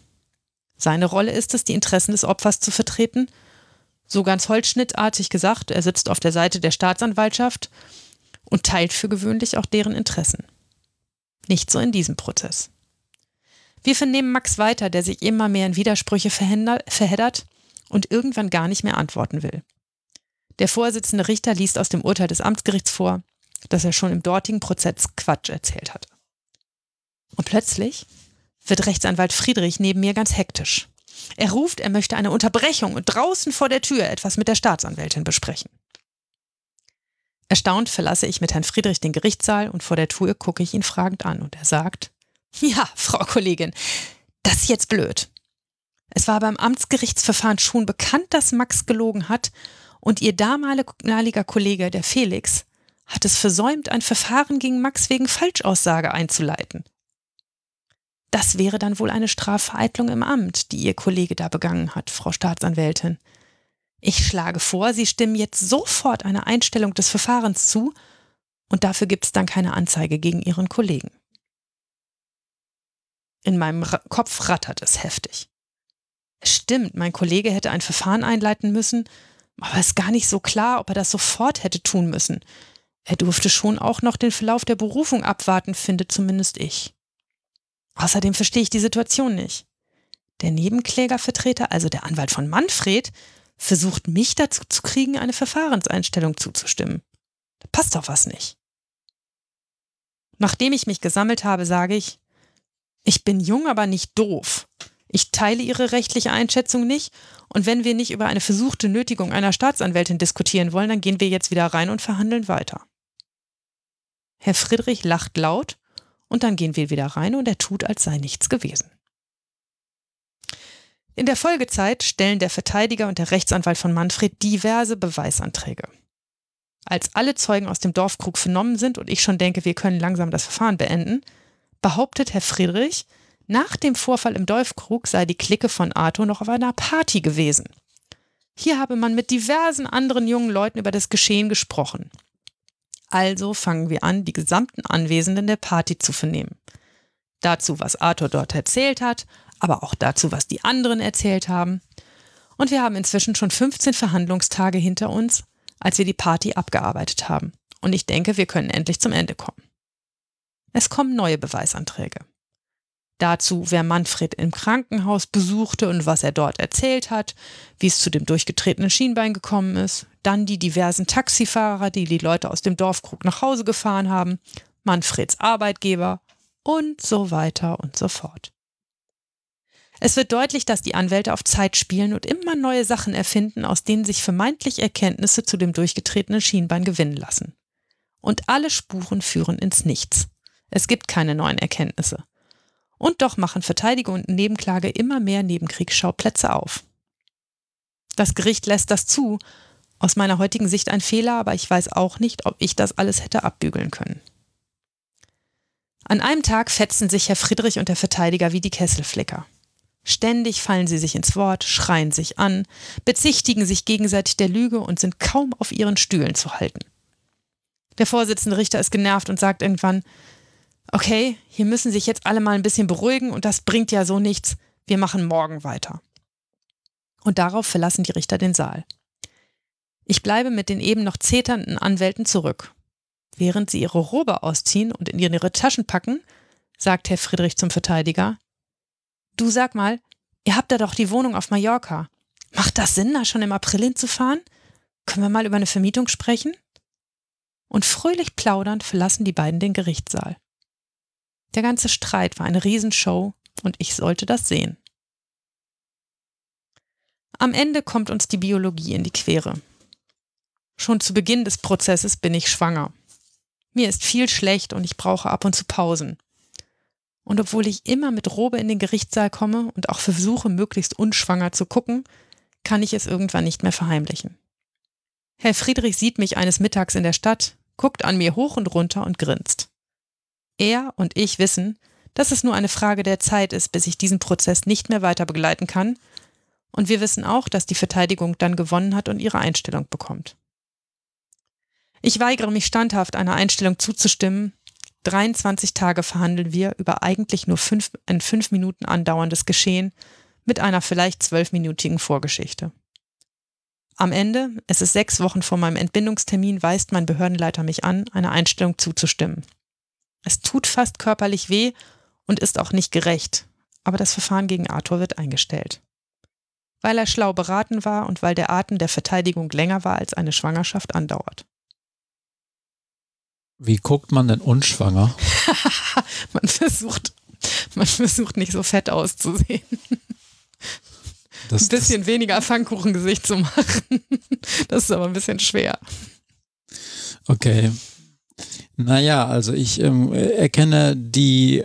Seine Rolle ist es, die Interessen des Opfers zu vertreten. So ganz holzschnittartig gesagt, er sitzt auf der Seite der Staatsanwaltschaft und teilt für gewöhnlich auch deren Interessen. Nicht so in diesem Prozess. Wir vernehmen Max weiter, der sich immer mehr in Widersprüche verheddert und irgendwann gar nicht mehr antworten will. Der Vorsitzende Richter liest aus dem Urteil des Amtsgerichts vor, dass er schon im dortigen Prozess Quatsch erzählt hat. Und plötzlich wird Rechtsanwalt Friedrich neben mir ganz hektisch. Er ruft, er möchte eine Unterbrechung und draußen vor der Tür etwas mit der Staatsanwältin besprechen. Erstaunt verlasse ich mit Herrn Friedrich den Gerichtssaal und vor der Tür gucke ich ihn fragend an und er sagt, ja, Frau Kollegin, das ist jetzt blöd. Es war beim Amtsgerichtsverfahren schon bekannt, dass Max gelogen hat und ihr damaliger Kollege, der Felix, hat es versäumt, ein Verfahren gegen Max wegen Falschaussage einzuleiten. Das wäre dann wohl eine Strafvereitlung im Amt, die Ihr Kollege da begangen hat, Frau Staatsanwältin. Ich schlage vor, Sie stimmen jetzt sofort einer Einstellung des Verfahrens zu und dafür gibt es dann keine Anzeige gegen Ihren Kollegen. In meinem Kopf rattert es heftig. Stimmt, mein Kollege hätte ein Verfahren einleiten müssen, aber es ist gar nicht so klar, ob er das sofort hätte tun müssen. Er durfte schon auch noch den Verlauf der Berufung abwarten, finde zumindest ich. Außerdem verstehe ich die Situation nicht. Der Nebenklägervertreter, also der Anwalt von Manfred, versucht mich dazu zu kriegen, eine Verfahrenseinstellung zuzustimmen. Da passt doch was nicht. Nachdem ich mich gesammelt habe, sage ich, ich bin jung, aber nicht doof. Ich teile Ihre rechtliche Einschätzung nicht und wenn wir nicht über eine versuchte Nötigung einer Staatsanwältin diskutieren wollen, dann gehen wir jetzt wieder rein und verhandeln weiter. Herr Friedrich lacht laut und dann gehen wir wieder rein und er tut, als sei nichts gewesen. In der Folgezeit stellen der Verteidiger und der Rechtsanwalt von Manfred diverse Beweisanträge. Als alle Zeugen aus dem Dorfkrug vernommen sind und ich schon denke, wir können langsam das Verfahren beenden, behauptet Herr Friedrich, nach dem Vorfall im Dorfkrug sei die Clique von Arthur noch auf einer Party gewesen. Hier habe man mit diversen anderen jungen Leuten über das Geschehen gesprochen. Also fangen wir an, die gesamten Anwesenden der Party zu vernehmen. Dazu, was Arthur dort erzählt hat, aber auch dazu, was die anderen erzählt haben. Und wir haben inzwischen schon 15 Verhandlungstage hinter uns, als wir die Party abgearbeitet haben. Und ich denke, wir können endlich zum Ende kommen. Es kommen neue Beweisanträge. Dazu, wer Manfred im Krankenhaus besuchte und was er dort erzählt hat, wie es zu dem durchgetretenen Schienbein gekommen ist, dann die diversen Taxifahrer, die die Leute aus dem Dorfkrug nach Hause gefahren haben, Manfreds Arbeitgeber und so weiter und so fort. Es wird deutlich, dass die Anwälte auf Zeit spielen und immer neue Sachen erfinden, aus denen sich vermeintlich Erkenntnisse zu dem durchgetretenen Schienbein gewinnen lassen. Und alle Spuren führen ins Nichts. Es gibt keine neuen Erkenntnisse. Und doch machen Verteidigung und Nebenklage immer mehr Nebenkriegsschauplätze auf. Das Gericht lässt das zu. Aus meiner heutigen Sicht ein Fehler, aber ich weiß auch nicht, ob ich das alles hätte abbügeln können. An einem Tag fetzen sich Herr Friedrich und der Verteidiger wie die Kesselflicker. Ständig fallen sie sich ins Wort, schreien sich an, bezichtigen sich gegenseitig der Lüge und sind kaum auf ihren Stühlen zu halten. Der Vorsitzende Richter ist genervt und sagt irgendwann, okay, hier müssen sich jetzt alle mal ein bisschen beruhigen und das bringt ja so nichts, wir machen morgen weiter. Und darauf verlassen die Richter den Saal. Ich bleibe mit den eben noch zeternden Anwälten zurück. Während sie ihre Robe ausziehen und in ihre Taschen packen, sagt Herr Friedrich zum Verteidiger, Du sag mal, ihr habt da doch die Wohnung auf Mallorca. Macht das Sinn, da schon im April hinzufahren? Können wir mal über eine Vermietung sprechen? Und fröhlich plaudernd verlassen die beiden den Gerichtssaal. Der ganze Streit war eine Riesenshow und ich sollte das sehen. Am Ende kommt uns die Biologie in die Quere. Schon zu Beginn des Prozesses bin ich schwanger. Mir ist viel schlecht und ich brauche ab und zu Pausen. Und obwohl ich immer mit Robe in den Gerichtssaal komme und auch versuche, möglichst unschwanger zu gucken, kann ich es irgendwann nicht mehr verheimlichen. Herr Friedrich sieht mich eines Mittags in der Stadt, guckt an mir hoch und runter und grinst. Er und ich wissen, dass es nur eine Frage der Zeit ist, bis ich diesen Prozess nicht mehr weiter begleiten kann, und wir wissen auch, dass die Verteidigung dann gewonnen hat und ihre Einstellung bekommt. Ich weigere mich standhaft, einer Einstellung zuzustimmen, 23 Tage verhandeln wir über eigentlich nur fünf, ein fünf Minuten andauerndes Geschehen mit einer vielleicht zwölfminütigen Vorgeschichte. Am Ende, es ist sechs Wochen vor meinem Entbindungstermin, weist mein Behördenleiter mich an, einer Einstellung zuzustimmen. Es tut fast körperlich weh und ist auch nicht gerecht, aber das Verfahren gegen Arthur wird eingestellt. Weil er schlau beraten war und weil der Atem der Verteidigung länger war als eine Schwangerschaft andauert. Wie guckt man denn unschwanger? man versucht, man versucht nicht so fett auszusehen. Das, ein bisschen das, weniger Pfannkuchengesicht zu machen. Das ist aber ein bisschen schwer. Okay. Naja, also ich ähm, erkenne die,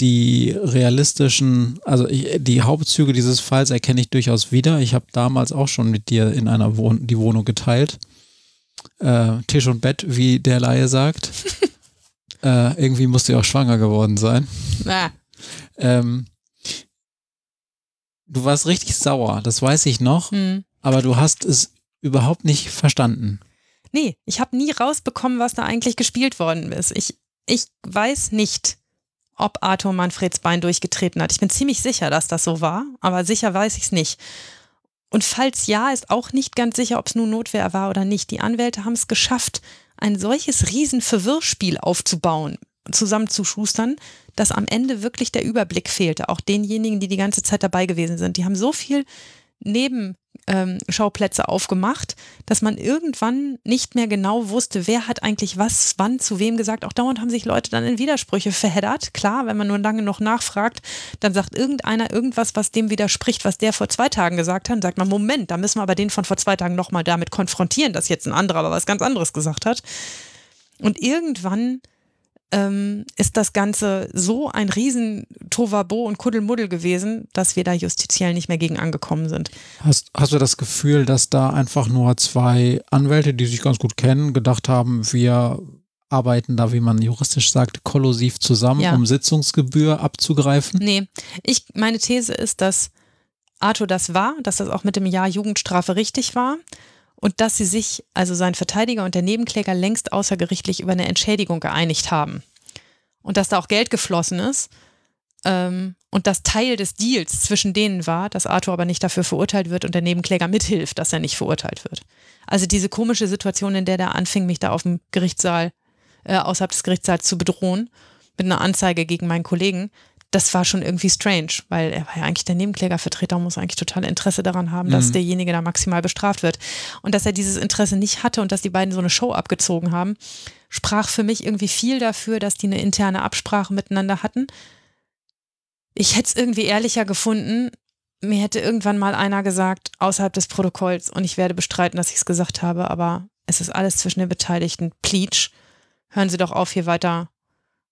die realistischen, also ich, die Hauptzüge dieses Falls erkenne ich durchaus wieder. Ich habe damals auch schon mit dir in einer Wohn die Wohnung geteilt äh, Tisch und Bett, wie der Laie sagt. äh, irgendwie musst du ja auch schwanger geworden sein. Ah. Ähm, du warst richtig sauer, das weiß ich noch, hm. aber du hast es überhaupt nicht verstanden. Nee, ich habe nie rausbekommen, was da eigentlich gespielt worden ist. Ich, ich weiß nicht, ob Arthur Manfreds Bein durchgetreten hat. Ich bin ziemlich sicher, dass das so war, aber sicher weiß ich es nicht. Und falls ja, ist auch nicht ganz sicher, ob es nun Notwehr war oder nicht. Die Anwälte haben es geschafft, ein solches Riesenverwirrspiel aufzubauen, zusammenzuschustern, dass am Ende wirklich der Überblick fehlte. Auch denjenigen, die die ganze Zeit dabei gewesen sind. Die haben so viel Nebenschauplätze ähm, aufgemacht, dass man irgendwann nicht mehr genau wusste, wer hat eigentlich was, wann, zu wem gesagt. Auch dauernd haben sich Leute dann in Widersprüche verheddert. Klar, wenn man nur lange noch nachfragt, dann sagt irgendeiner irgendwas, was dem widerspricht, was der vor zwei Tagen gesagt hat. Dann sagt man, Moment, da müssen wir aber den von vor zwei Tagen nochmal damit konfrontieren, dass jetzt ein anderer aber was ganz anderes gesagt hat. Und irgendwann ähm, ist das Ganze so ein riesen Tovabo und Kuddelmuddel gewesen, dass wir da justiziell nicht mehr gegen angekommen sind. Hast, hast du das Gefühl, dass da einfach nur zwei Anwälte, die sich ganz gut kennen, gedacht haben, wir arbeiten da, wie man juristisch sagt, kollusiv zusammen, ja. um Sitzungsgebühr abzugreifen? Nee, ich, meine These ist, dass Arthur das war, dass das auch mit dem Jahr Jugendstrafe richtig war und dass sie sich, also sein Verteidiger und der Nebenkläger, längst außergerichtlich über eine Entschädigung geeinigt haben. Und dass da auch Geld geflossen ist. Ähm, und das Teil des Deals zwischen denen war, dass Arthur aber nicht dafür verurteilt wird und der Nebenkläger mithilft, dass er nicht verurteilt wird. Also diese komische Situation, in der der anfing, mich da auf dem Gerichtssaal, äh, außerhalb des Gerichtssaals zu bedrohen, mit einer Anzeige gegen meinen Kollegen, das war schon irgendwie strange, weil er war ja eigentlich der Nebenklägervertreter und muss eigentlich total Interesse daran haben, dass mhm. derjenige da maximal bestraft wird. Und dass er dieses Interesse nicht hatte und dass die beiden so eine Show abgezogen haben, sprach für mich irgendwie viel dafür, dass die eine interne Absprache miteinander hatten. Ich hätte es irgendwie ehrlicher gefunden. Mir hätte irgendwann mal einer gesagt, außerhalb des Protokolls, und ich werde bestreiten, dass ich es gesagt habe, aber es ist alles zwischen den Beteiligten. Pleach, hören Sie doch auf, hier weiter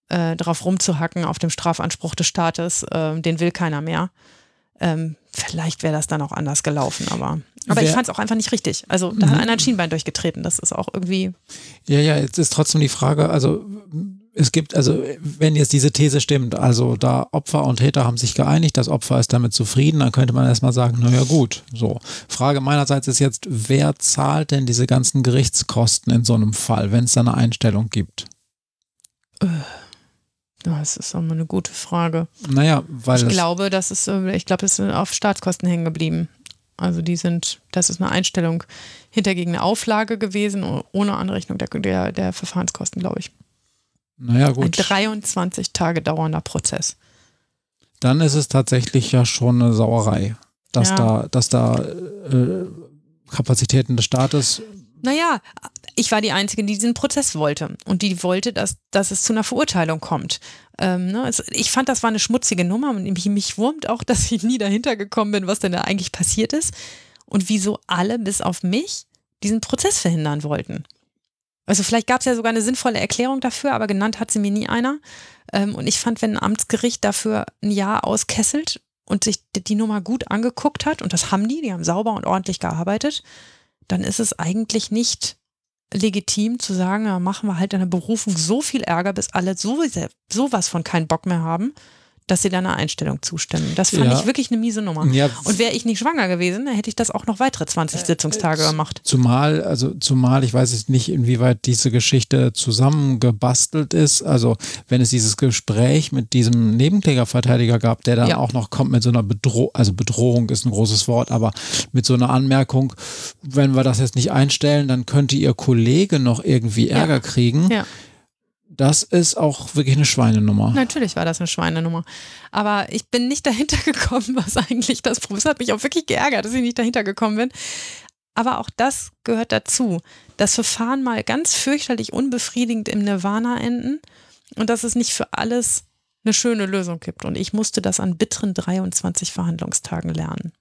äh, drauf rumzuhacken auf dem Strafanspruch des Staates, äh, den will keiner mehr. Ähm, vielleicht wäre das dann auch anders gelaufen, aber, aber ich fand es auch einfach nicht richtig. Also da hat mhm. einer ein Schienbein durchgetreten, das ist auch irgendwie. Ja, ja, jetzt ist trotzdem die Frage, also es gibt, also wenn jetzt diese These stimmt, also da Opfer und Täter haben sich geeinigt, das Opfer ist damit zufrieden, dann könnte man erstmal sagen, naja gut, so. Frage meinerseits ist jetzt, wer zahlt denn diese ganzen Gerichtskosten in so einem Fall, wenn es da eine Einstellung gibt? Äh. Das ist auch mal eine gute Frage. Naja, weil. Ich glaube, das ist, äh, ich glaube, es sind auf Staatskosten hängen geblieben. Also die sind, das ist eine Einstellung hinter gegen eine Auflage gewesen, ohne Anrechnung der, der, der Verfahrenskosten, glaube ich. Naja, gut. Ein 23 Tage dauernder Prozess. Dann ist es tatsächlich ja schon eine Sauerei, dass ja. da, dass da äh, Kapazitäten des Staates naja, ich war die Einzige, die diesen Prozess wollte. Und die wollte, dass, dass es zu einer Verurteilung kommt. Ähm, ne? also ich fand, das war eine schmutzige Nummer und mich, mich wurmt auch, dass ich nie dahinter gekommen bin, was denn da eigentlich passiert ist. Und wieso alle, bis auf mich, diesen Prozess verhindern wollten. Also vielleicht gab es ja sogar eine sinnvolle Erklärung dafür, aber genannt hat sie mir nie einer. Ähm, und ich fand, wenn ein Amtsgericht dafür ein Jahr auskesselt und sich die Nummer gut angeguckt hat, und das haben die, die haben sauber und ordentlich gearbeitet, dann ist es eigentlich nicht legitim zu sagen, ja, machen wir halt in der Berufung so viel Ärger, bis alle so, sowas von keinen Bock mehr haben, dass sie deiner Einstellung zustimmen. Das fand ja. ich wirklich eine miese Nummer. Ja. Und wäre ich nicht schwanger gewesen, dann hätte ich das auch noch weitere 20 äh, Sitzungstage äh, gemacht. Zumal, also zumal, ich weiß jetzt nicht, inwieweit diese Geschichte zusammengebastelt ist. Also wenn es dieses Gespräch mit diesem Nebenklägerverteidiger gab, der dann ja. auch noch kommt mit so einer Bedrohung, also Bedrohung ist ein großes Wort, aber mit so einer Anmerkung, wenn wir das jetzt nicht einstellen, dann könnte ihr Kollege noch irgendwie Ärger ja. kriegen. Ja das ist auch wirklich eine Schweinenummer. Natürlich war das eine Schweinenummer. Aber ich bin nicht dahinter gekommen, was eigentlich das Problem ist. hat mich auch wirklich geärgert, dass ich nicht dahinter gekommen bin. Aber auch das gehört dazu. Das Verfahren mal ganz fürchterlich unbefriedigend im Nirvana enden und dass es nicht für alles eine schöne Lösung gibt. Und ich musste das an bitteren 23 Verhandlungstagen lernen.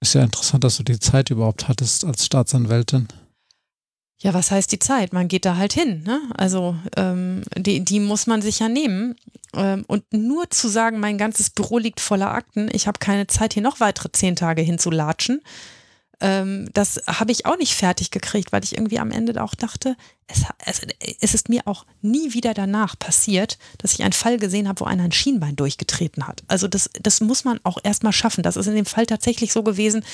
Ist ja interessant, dass du die Zeit überhaupt hattest als Staatsanwältin. Ja, was heißt die Zeit? Man geht da halt hin. Ne? Also ähm, die, die muss man sich ja nehmen. Ähm, und nur zu sagen, mein ganzes Büro liegt voller Akten, ich habe keine Zeit, hier noch weitere zehn Tage hinzulatschen, ähm, das habe ich auch nicht fertig gekriegt, weil ich irgendwie am Ende auch dachte, es, es, es ist mir auch nie wieder danach passiert, dass ich einen Fall gesehen habe, wo einer ein Schienbein durchgetreten hat. Also das, das muss man auch erstmal schaffen. Das ist in dem Fall tatsächlich so gewesen.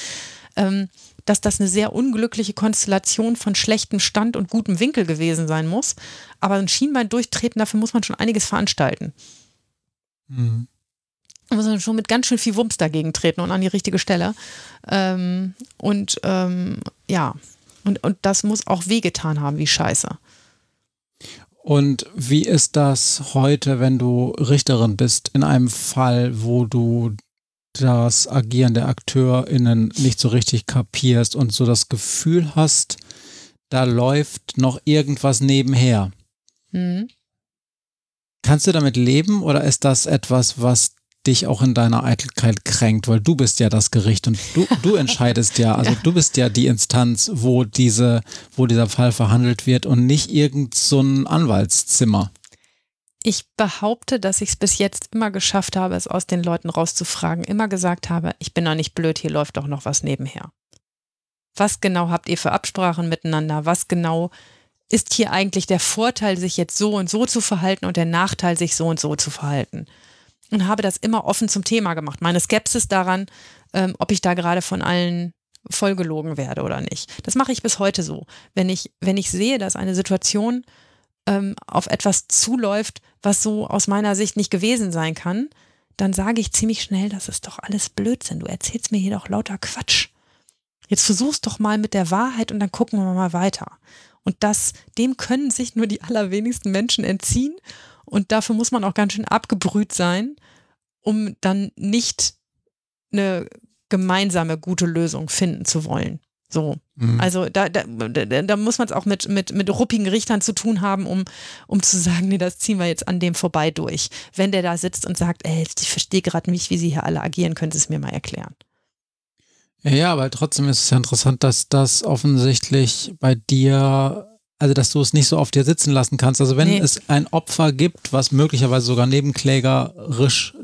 Ähm, dass das eine sehr unglückliche Konstellation von schlechtem Stand und gutem Winkel gewesen sein muss. Aber ein Schienbein durchtreten, dafür muss man schon einiges veranstalten. Mhm. Da muss man schon mit ganz schön viel Wumms dagegen treten und an die richtige Stelle. Ähm, und ähm, ja, und, und das muss auch wehgetan haben, wie scheiße. Und wie ist das heute, wenn du Richterin bist, in einem Fall, wo du das Agieren der AkteurInnen nicht so richtig kapierst und so das Gefühl hast, da läuft noch irgendwas nebenher? Mhm. Kannst du damit leben oder ist das etwas, was dich auch in deiner Eitelkeit kränkt, weil du bist ja das Gericht und du, du entscheidest ja, also ja. du bist ja die Instanz, wo diese, wo dieser Fall verhandelt wird und nicht irgend so ein Anwaltszimmer. Ich behaupte, dass ich es bis jetzt immer geschafft habe, es aus den Leuten rauszufragen, immer gesagt habe, ich bin doch nicht blöd, hier läuft doch noch was nebenher. Was genau habt ihr für Absprachen miteinander? Was genau ist hier eigentlich der Vorteil, sich jetzt so und so zu verhalten und der Nachteil, sich so und so zu verhalten? und habe das immer offen zum Thema gemacht. Meine Skepsis daran, ähm, ob ich da gerade von allen vollgelogen werde oder nicht. Das mache ich bis heute so. Wenn ich, wenn ich sehe, dass eine Situation ähm, auf etwas zuläuft, was so aus meiner Sicht nicht gewesen sein kann, dann sage ich ziemlich schnell, das ist doch alles Blödsinn. Du erzählst mir hier doch lauter Quatsch. Jetzt versuch's doch mal mit der Wahrheit und dann gucken wir mal weiter. Und das, dem können sich nur die allerwenigsten Menschen entziehen. Und dafür muss man auch ganz schön abgebrüht sein, um dann nicht eine gemeinsame gute Lösung finden zu wollen. So. Mhm. Also da, da, da, muss man es auch mit, mit, mit ruppigen Richtern zu tun haben, um, um zu sagen, nee, das ziehen wir jetzt an dem vorbei durch. Wenn der da sitzt und sagt, ey, ich verstehe gerade nicht, wie sie hier alle agieren, können Sie es mir mal erklären. Ja, aber trotzdem ist es ja interessant, dass das offensichtlich bei dir also dass du es nicht so auf dir sitzen lassen kannst. Also wenn nee. es ein Opfer gibt, was möglicherweise sogar nebenklägerisch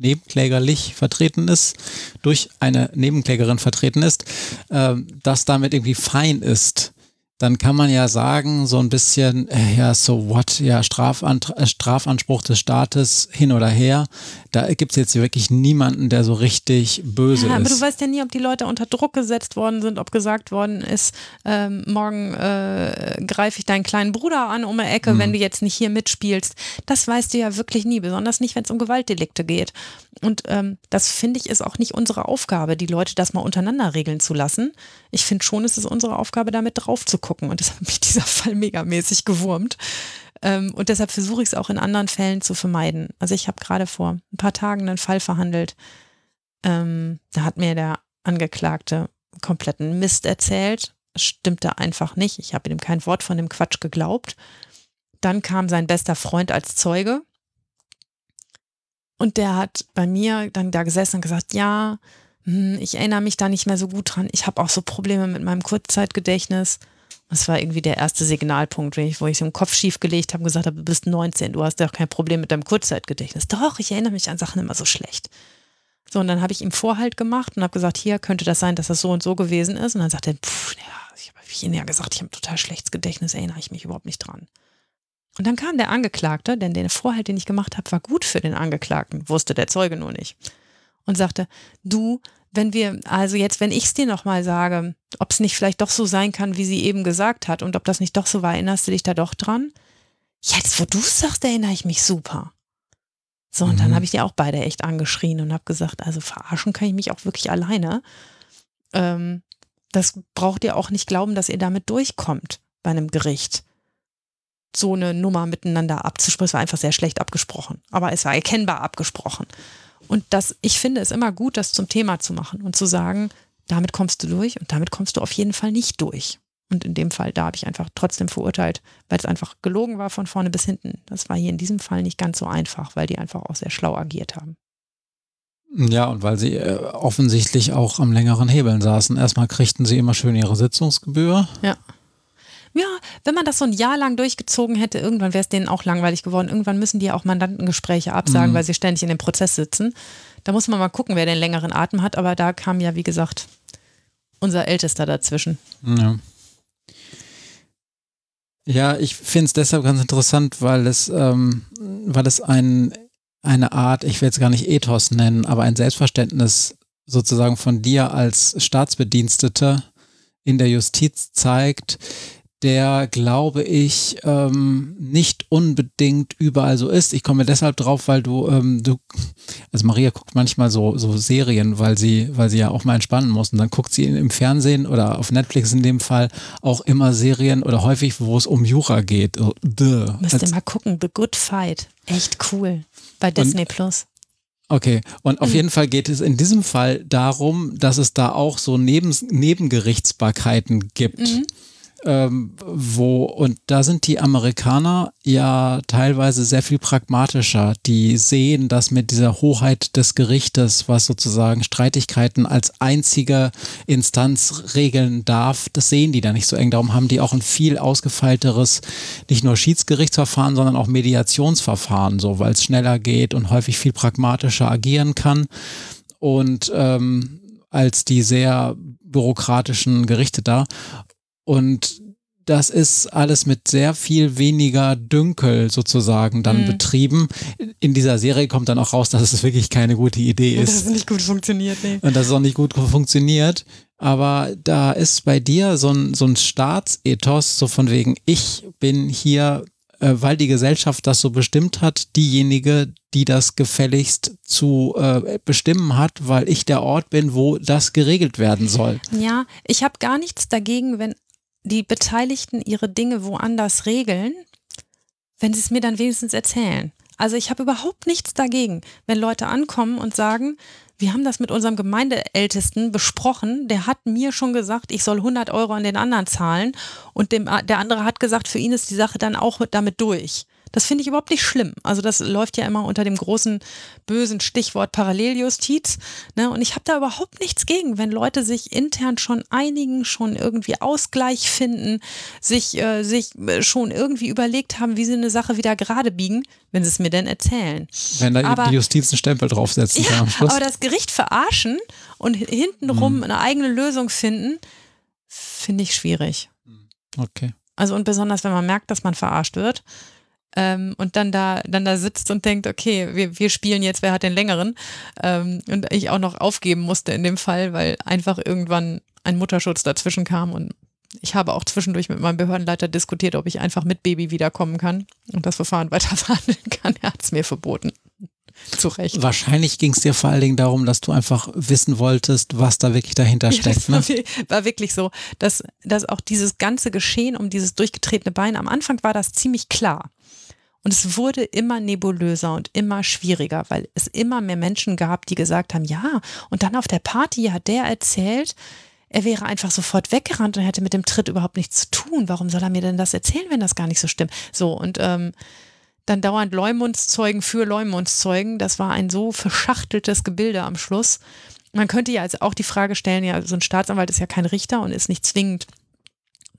nebenklägerlich vertreten ist, durch eine Nebenklägerin vertreten ist, äh, das damit irgendwie fein ist, dann kann man ja sagen, so ein bisschen, äh, ja, so what, ja, Strafant äh, Strafanspruch des Staates hin oder her. Da gibt es jetzt wirklich niemanden, der so richtig böse ja, ist. Aber du weißt ja nie, ob die Leute unter Druck gesetzt worden sind, ob gesagt worden ist, ähm, morgen äh, greife ich deinen kleinen Bruder an um eine Ecke, mhm. wenn du jetzt nicht hier mitspielst. Das weißt du ja wirklich nie, besonders nicht, wenn es um Gewaltdelikte geht. Und ähm, das finde ich ist auch nicht unsere Aufgabe, die Leute das mal untereinander regeln zu lassen. Ich finde schon, es ist unsere Aufgabe, damit drauf zu gucken. Und das hat mich dieser Fall megamäßig gewurmt. Ähm, und deshalb versuche ich es auch in anderen Fällen zu vermeiden. Also ich habe gerade vor ein paar Tagen einen Fall verhandelt. Ähm, da hat mir der Angeklagte kompletten Mist erzählt. Stimmte einfach nicht. Ich habe ihm kein Wort von dem Quatsch geglaubt. Dann kam sein bester Freund als Zeuge und der hat bei mir dann da gesessen und gesagt, ja, hm, ich erinnere mich da nicht mehr so gut dran. Ich habe auch so Probleme mit meinem Kurzzeitgedächtnis. Das war irgendwie der erste Signalpunkt, wo ich den Kopf schief gelegt habe und gesagt habe, du bist 19, du hast ja auch kein Problem mit deinem Kurzzeitgedächtnis. Doch, ich erinnere mich an Sachen immer so schlecht. So, und dann habe ich ihm Vorhalt gemacht und habe gesagt, hier könnte das sein, dass das so und so gewesen ist. Und dann sagt er, pff, ja, ich habe Ihnen ja gesagt, ich habe total schlechtes Gedächtnis, erinnere ich mich überhaupt nicht dran. Und dann kam der Angeklagte, denn der Vorhalt, den ich gemacht habe, war gut für den Angeklagten, wusste der Zeuge nur nicht. Und sagte, du, wenn wir, also jetzt, wenn ich es dir nochmal sage, ob es nicht vielleicht doch so sein kann, wie sie eben gesagt hat und ob das nicht doch so war, erinnerst du dich da doch dran? Jetzt, wo du es sagst, erinnere ich mich super. So, und mhm. dann habe ich die auch beide echt angeschrien und habe gesagt, also verarschen kann ich mich auch wirklich alleine. Ähm, das braucht ihr auch nicht glauben, dass ihr damit durchkommt bei einem Gericht so eine Nummer miteinander abzusprechen. Es war einfach sehr schlecht abgesprochen, aber es war erkennbar abgesprochen. Und das, ich finde es immer gut, das zum Thema zu machen und zu sagen, damit kommst du durch und damit kommst du auf jeden Fall nicht durch. Und in dem Fall, da habe ich einfach trotzdem verurteilt, weil es einfach gelogen war von vorne bis hinten. Das war hier in diesem Fall nicht ganz so einfach, weil die einfach auch sehr schlau agiert haben. Ja, und weil sie äh, offensichtlich auch am längeren Hebeln saßen. Erstmal kriegten sie immer schön ihre Sitzungsgebühr. Ja. Ja, wenn man das so ein Jahr lang durchgezogen hätte, irgendwann wäre es denen auch langweilig geworden. Irgendwann müssen die ja auch Mandantengespräche absagen, mhm. weil sie ständig in dem Prozess sitzen. Da muss man mal gucken, wer den längeren Atem hat. Aber da kam ja, wie gesagt, unser Ältester dazwischen. Ja. Ja, ich finde es deshalb ganz interessant, weil es, ähm, weil es ein, eine Art, ich will es gar nicht Ethos nennen, aber ein Selbstverständnis sozusagen von dir als Staatsbedienstete in der Justiz zeigt, der, glaube ich, ähm, nicht unbedingt überall so ist. Ich komme deshalb drauf, weil du, ähm, du, also Maria guckt manchmal so, so Serien, weil sie, weil sie ja auch mal entspannen muss. Und dann guckt sie im Fernsehen oder auf Netflix in dem Fall auch immer Serien oder häufig, wo es um Jura geht. So, duh. Müsst ihr mal gucken, The Good Fight. Echt cool. Bei Disney Plus. Okay, und auf mhm. jeden Fall geht es in diesem Fall darum, dass es da auch so Neben Nebengerichtsbarkeiten gibt. Mhm ähm, wo, und da sind die Amerikaner ja teilweise sehr viel pragmatischer. Die sehen das mit dieser Hoheit des Gerichtes, was sozusagen Streitigkeiten als einzige Instanz regeln darf, das sehen die da nicht so eng. Darum haben die auch ein viel ausgefeilteres, nicht nur Schiedsgerichtsverfahren, sondern auch Mediationsverfahren, so weil es schneller geht und häufig viel pragmatischer agieren kann. Und ähm, als die sehr bürokratischen Gerichte da. Und das ist alles mit sehr viel weniger Dünkel sozusagen dann mhm. betrieben. In dieser Serie kommt dann auch raus, dass es wirklich keine gute Idee ist. Und dass es nicht gut funktioniert, nee. Und dass es auch nicht gut funktioniert. Aber da ist bei dir so ein, so ein Staatsethos, so von wegen, ich bin hier, äh, weil die Gesellschaft das so bestimmt hat, diejenige, die das gefälligst zu äh, bestimmen hat, weil ich der Ort bin, wo das geregelt werden soll. Ja, ich habe gar nichts dagegen, wenn die Beteiligten ihre Dinge woanders regeln, wenn sie es mir dann wenigstens erzählen. Also ich habe überhaupt nichts dagegen, wenn Leute ankommen und sagen, wir haben das mit unserem Gemeindeältesten besprochen. Der hat mir schon gesagt, ich soll 100 Euro an den anderen zahlen. Und dem, der andere hat gesagt, für ihn ist die Sache dann auch damit durch. Das finde ich überhaupt nicht schlimm. Also das läuft ja immer unter dem großen bösen Stichwort Paralleljustiz. Ne? Und ich habe da überhaupt nichts gegen, wenn Leute sich intern schon einigen, schon irgendwie Ausgleich finden, sich, äh, sich äh, schon irgendwie überlegt haben, wie sie eine Sache wieder gerade biegen, wenn sie es mir denn erzählen. Wenn da aber, die Justiz einen Stempel draufsetzen ja, am Schluss. Aber das Gericht verarschen und hintenrum hm. eine eigene Lösung finden, finde ich schwierig. Okay. Also und besonders, wenn man merkt, dass man verarscht wird ähm, und dann da, dann da sitzt und denkt, okay, wir, wir spielen jetzt, wer hat den längeren? Ähm, und ich auch noch aufgeben musste in dem Fall, weil einfach irgendwann ein Mutterschutz dazwischen kam und ich habe auch zwischendurch mit meinem Behördenleiter diskutiert, ob ich einfach mit Baby wiederkommen kann und das Verfahren weiter verhandeln kann. Er hat es mir verboten. Zu Recht. Wahrscheinlich ging es dir vor allen Dingen darum, dass du einfach wissen wolltest, was da wirklich dahinter steckt. Ja, das ne? war wirklich so, dass, dass auch dieses ganze Geschehen um dieses durchgetretene Bein, am Anfang war das ziemlich klar. Und es wurde immer nebulöser und immer schwieriger, weil es immer mehr Menschen gab, die gesagt haben, ja, und dann auf der Party hat der erzählt, er wäre einfach sofort weggerannt und hätte mit dem Tritt überhaupt nichts zu tun. Warum soll er mir denn das erzählen, wenn das gar nicht so stimmt? So, und ähm, dann dauernd Leumundszeugen für Leumundszeugen. Das war ein so verschachteltes Gebilde am Schluss. Man könnte ja also auch die Frage stellen, ja, so ein Staatsanwalt ist ja kein Richter und ist nicht zwingend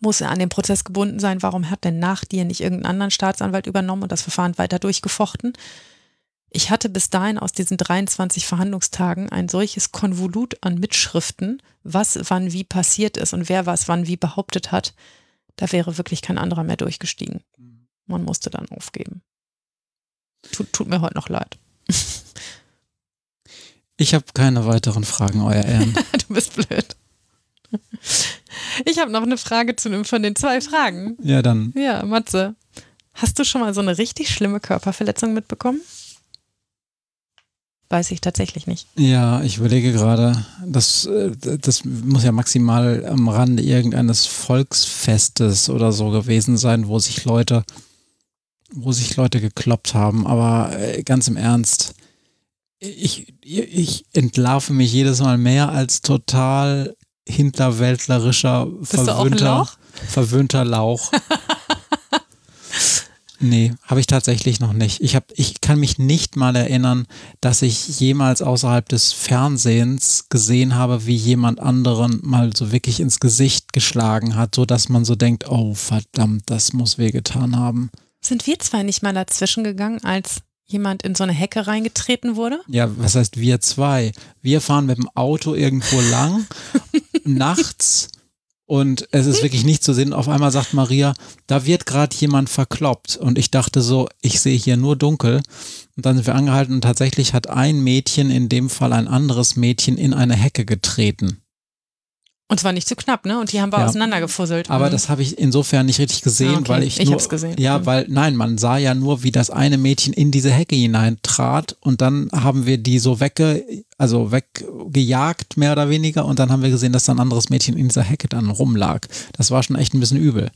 muss er an den Prozess gebunden sein. Warum hat denn nach dir nicht irgendeinen anderen Staatsanwalt übernommen und das Verfahren weiter durchgefochten? Ich hatte bis dahin aus diesen 23 Verhandlungstagen ein solches Konvolut an Mitschriften, was wann wie passiert ist und wer was wann wie behauptet hat. Da wäre wirklich kein anderer mehr durchgestiegen. Man musste dann aufgeben. Tut, tut mir heute noch leid. Ich habe keine weiteren Fragen, Euer Ehren. du bist blöd. Ich habe noch eine Frage zu einem von den zwei Fragen. Ja, dann. Ja, Matze. Hast du schon mal so eine richtig schlimme Körperverletzung mitbekommen? Weiß ich tatsächlich nicht. Ja, ich überlege gerade, das, äh, das muss ja maximal am Rande irgendeines Volksfestes oder so gewesen sein, wo sich Leute, wo sich Leute gekloppt haben. Aber äh, ganz im Ernst, ich, ich entlarve mich jedes Mal mehr als total hinterwäldlerischer, verwöhnter, verwöhnter Lauch. nee, habe ich tatsächlich noch nicht. Ich, hab, ich kann mich nicht mal erinnern, dass ich jemals außerhalb des Fernsehens gesehen habe, wie jemand anderen mal so wirklich ins Gesicht geschlagen hat, so dass man so denkt, oh verdammt, das muss wehgetan haben. Sind wir zwei nicht mal dazwischen gegangen, als jemand in so eine Hecke reingetreten wurde? Ja, was heißt wir zwei? Wir fahren mit dem Auto irgendwo lang, nachts Und es ist wirklich nicht zu sehen. Auf einmal sagt Maria, da wird gerade jemand verkloppt. Und ich dachte so, ich sehe hier nur dunkel. Und dann sind wir angehalten und tatsächlich hat ein Mädchen, in dem Fall ein anderes Mädchen, in eine Hecke getreten. Und zwar nicht zu knapp, ne? Und die haben wir Ja. auseinandergefusselt. Aber Mhm. das habe ich insofern nicht richtig gesehen, Ah, okay. weil ich, Ich nur, hab's gesehen. Ja, Mhm. weil nein, man sah ja nur, wie das eine Mädchen in diese Hecke hineintrat und dann haben wir die so wegge, also weggejagt mehr oder weniger und dann haben wir gesehen, dass da ein anderes Mädchen in dieser Hecke dann rumlag. Das war schon echt ein bisschen übel.